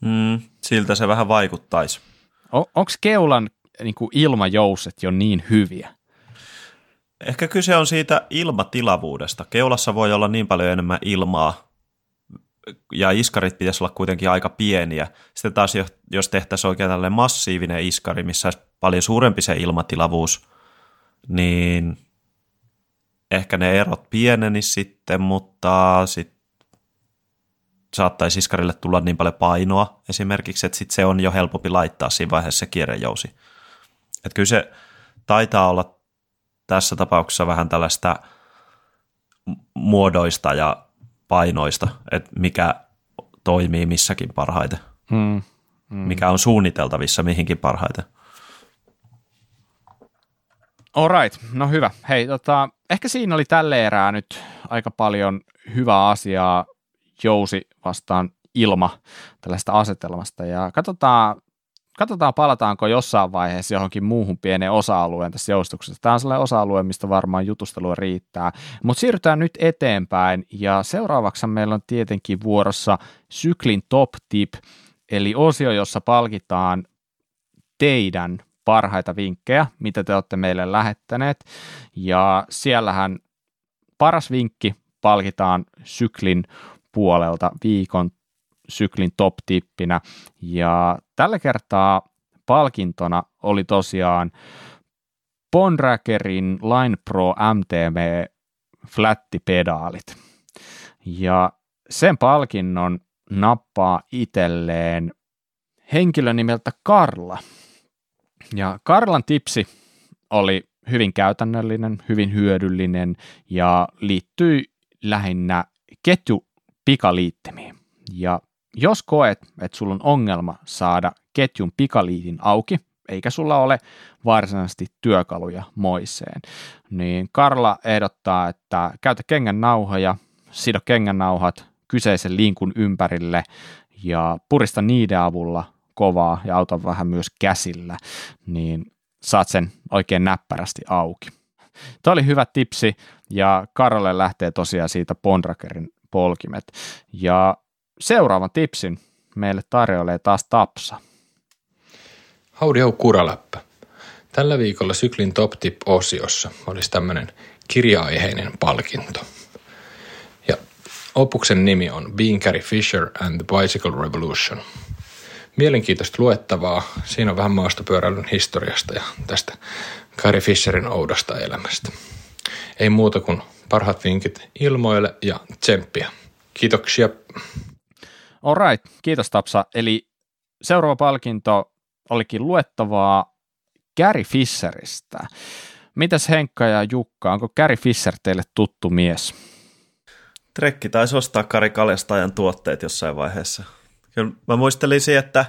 Mm, siltä se vähän vaikuttaisi. On, onko keulan niin kuin ilmajouset jo niin hyviä? Ehkä kyse on siitä ilmatilavuudesta. Keulassa voi olla niin paljon enemmän ilmaa, ja iskarit pitäisi olla kuitenkin aika pieniä. Sitten taas jos tehtäisiin oikein tällainen massiivinen iskari, missä olisi paljon suurempi se ilmatilavuus, niin ehkä ne erot pieneni sitten, mutta sitten saattaisi iskarille tulla niin paljon painoa esimerkiksi, että sitten se on jo helpompi laittaa siinä vaiheessa se kierrejousi. Että kyllä se taitaa olla tässä tapauksessa vähän tällaista muodoista ja painoista, että mikä toimii missäkin parhaiten. Hmm. Hmm. Mikä on suunniteltavissa mihinkin parhaiten. Alright, no hyvä. Hei, tota, ehkä siinä oli tälle erää nyt aika paljon hyvää asiaa jousi vastaan ilma tällaista asetelmasta ja katsotaan katsotaan palataanko jossain vaiheessa johonkin muuhun pieneen osa-alueen tässä joustuksessa. Tämä on sellainen osa-alue, mistä varmaan jutustelua riittää. Mutta siirrytään nyt eteenpäin ja seuraavaksi meillä on tietenkin vuorossa syklin top tip, eli osio, jossa palkitaan teidän parhaita vinkkejä, mitä te olette meille lähettäneet. Ja siellähän paras vinkki palkitaan syklin puolelta viikon syklin top-tippinä. Ja tällä kertaa palkintona oli tosiaan Bonrackerin Line Pro MTV flattipedaalit. Ja sen palkinnon nappaa itselleen henkilö nimeltä Karla. Ja Karlan tipsi oli hyvin käytännöllinen, hyvin hyödyllinen ja liittyi lähinnä ketju pikaliittimiin. Ja jos koet, että sulla on ongelma saada ketjun pikaliitin auki, eikä sulla ole varsinaisesti työkaluja moiseen, niin Karla ehdottaa, että käytä kengän nauhoja, sido kengän nauhat kyseisen linkun ympärille ja purista niiden avulla kovaa ja auta vähän myös käsillä, niin saat sen oikein näppärästi auki. Tämä oli hyvä tipsi ja Karle lähtee tosiaan siitä Bondrakerin polkimet. Ja seuraavan tipsin meille tarjoilee taas Tapsa. Howdy ho kuraläppä. Tällä viikolla Syklin Top Tip-osiossa olisi tämmöinen kirja palkinto. Ja Opuksen nimi on Being Carrie Fisher and the Bicycle Revolution. Mielenkiintoista luettavaa. Siinä on vähän maastopyöräilyn historiasta ja tästä Carrie Fisherin oudosta elämästä. Ei muuta kuin parhaat vinkit ilmoille ja tsemppiä. Kiitoksia. Alright, kiitos Tapsa. Eli seuraava palkinto olikin luettavaa Gary Fisheristä. Mitäs Henkka ja Jukka, onko Gary Fisher teille tuttu mies? Trekki taisi ostaa Kari Kalestajan tuotteet jossain vaiheessa. Kyllä mä muistelisin, että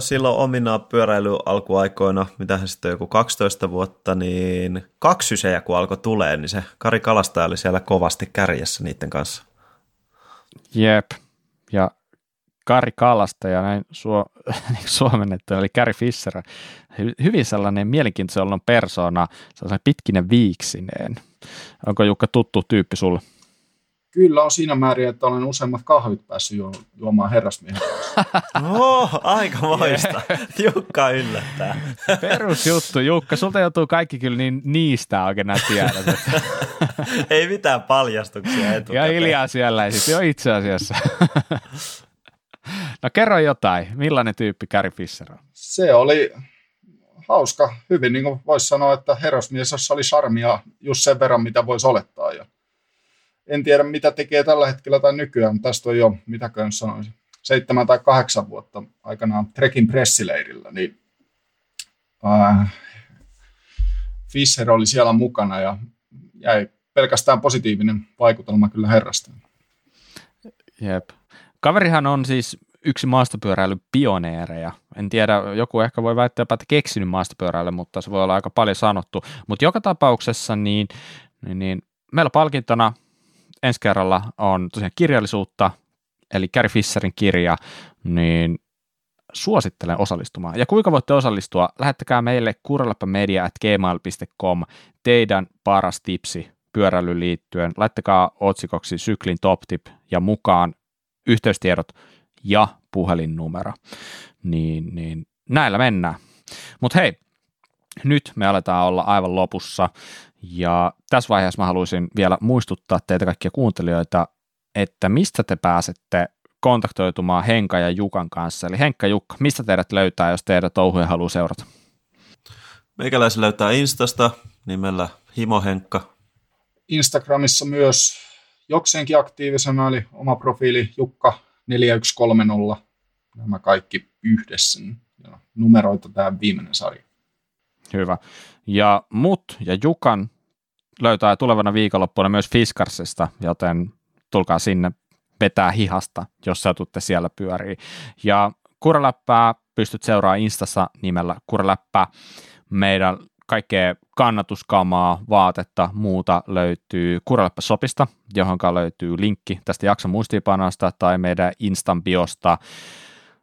silloin omina pyöräily alkuaikoina, mitä hän sitten joku 12 vuotta, niin kaksi sysejä kun alkoi tulee, niin se Kari Kalastaja oli siellä kovasti kärjessä niiden kanssa. Jep, ja Kari Kalastaja, näin suo, niin suomennettu, eli Kari Fischer, hyvin sellainen mielenkiintoinen persona, sellainen pitkinen viiksineen. Onko Jukka tuttu tyyppi sulle? Kyllä on siinä määrin, että olen useimmat kahvit päässyt ju- juomaan herrasmiehen Oh, aika moista. Jukka yllättää. Perusjuttu, Jukka. Sulta joutuu kaikki kyllä niin niistä oikein nämä tiedät. ei mitään paljastuksia etukäteen. Ja hiljaa siellä ei sitten ole itse asiassa. no kerro jotain. Millainen tyyppi Carrie Fisher on? Se oli hauska. Hyvin niin kuin voisi sanoa, että herrasmies, jossa oli charmia just sen verran, mitä voisi olettaa. Ja en tiedä, mitä tekee tällä hetkellä tai nykyään, mutta tästä on jo, mitäköhän sanoisin, seitsemän tai kahdeksan vuotta aikanaan Trekin pressileirillä, niin äh, Fischer oli siellä mukana ja jäi pelkästään positiivinen vaikutelma kyllä herrasta. Jep. Kaverihan on siis yksi maastopyöräilyn pioneereja. En tiedä, joku ehkä voi väittää että keksinyt maastopyöräily, mutta se voi olla aika paljon sanottu. Mutta joka tapauksessa niin, niin, niin meillä palkintona ensi kerralla on tosiaan kirjallisuutta, eli Gary Fisherin kirja, niin suosittelen osallistumaan. Ja kuinka voitte osallistua? Lähettäkää meille kuralappamedia.gmail.com teidän paras tipsi pyöräilyyn liittyen. Laittakaa otsikoksi syklin top tip ja mukaan yhteystiedot ja puhelinnumero. Niin, niin näillä mennään. Mutta hei, nyt me aletaan olla aivan lopussa ja tässä vaiheessa mä haluaisin vielä muistuttaa teitä kaikkia kuuntelijoita, että mistä te pääsette kontaktoitumaan Henka ja Jukan kanssa. Eli Henkka Jukka, mistä teidät löytää, jos teidät touhuja haluaa seurata? Meikäläisen löytää Instasta nimellä Himo Henkka. Instagramissa myös jokseenkin aktiivisena, eli oma profiili Jukka 4130. Nämä kaikki yhdessä. Ja numeroita tämä viimeinen sarja. Hyvä. Ja mut ja Jukan löytää tulevana viikonloppuna myös Fiskarsista, joten tulkaa sinne vetää hihasta, jos satutte siellä pyörii. Ja Kuraläppää pystyt seuraamaan Instassa nimellä Kuraläppä. Meidän kaikkea kannatuskamaa, vaatetta, muuta löytyy Kuraläppä-sopista, johon löytyy linkki tästä jakson muistiinpanosta tai meidän Instan biosta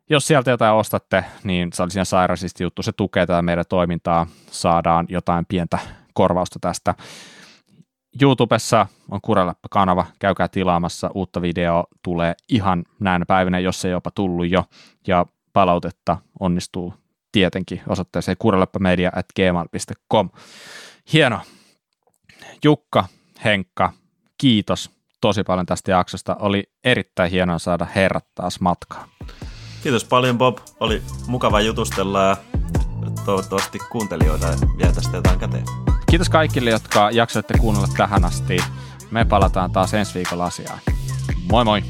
jos sieltä jotain ostatte, niin se olisi ihan juttu. Se tukee tätä meidän toimintaa, saadaan jotain pientä korvausta tästä. YouTubessa on Kureläppä-kanava, käykää tilaamassa, uutta video tulee ihan näin päivinä, jos ei jopa tullut jo, ja palautetta onnistuu tietenkin osoitteeseen kureläppämedia.gmail.com. Hieno. Jukka, Henkka, kiitos tosi paljon tästä jaksosta. Oli erittäin hienoa saada herrat taas matkaan. Kiitos paljon Bob, oli mukava jutustella ja toivottavasti kuuntelijoita vielä tästä jotain käteen. Kiitos kaikille, jotka jaksoitte kuunnella tähän asti. Me palataan taas ensi viikolla asiaan. Moi moi!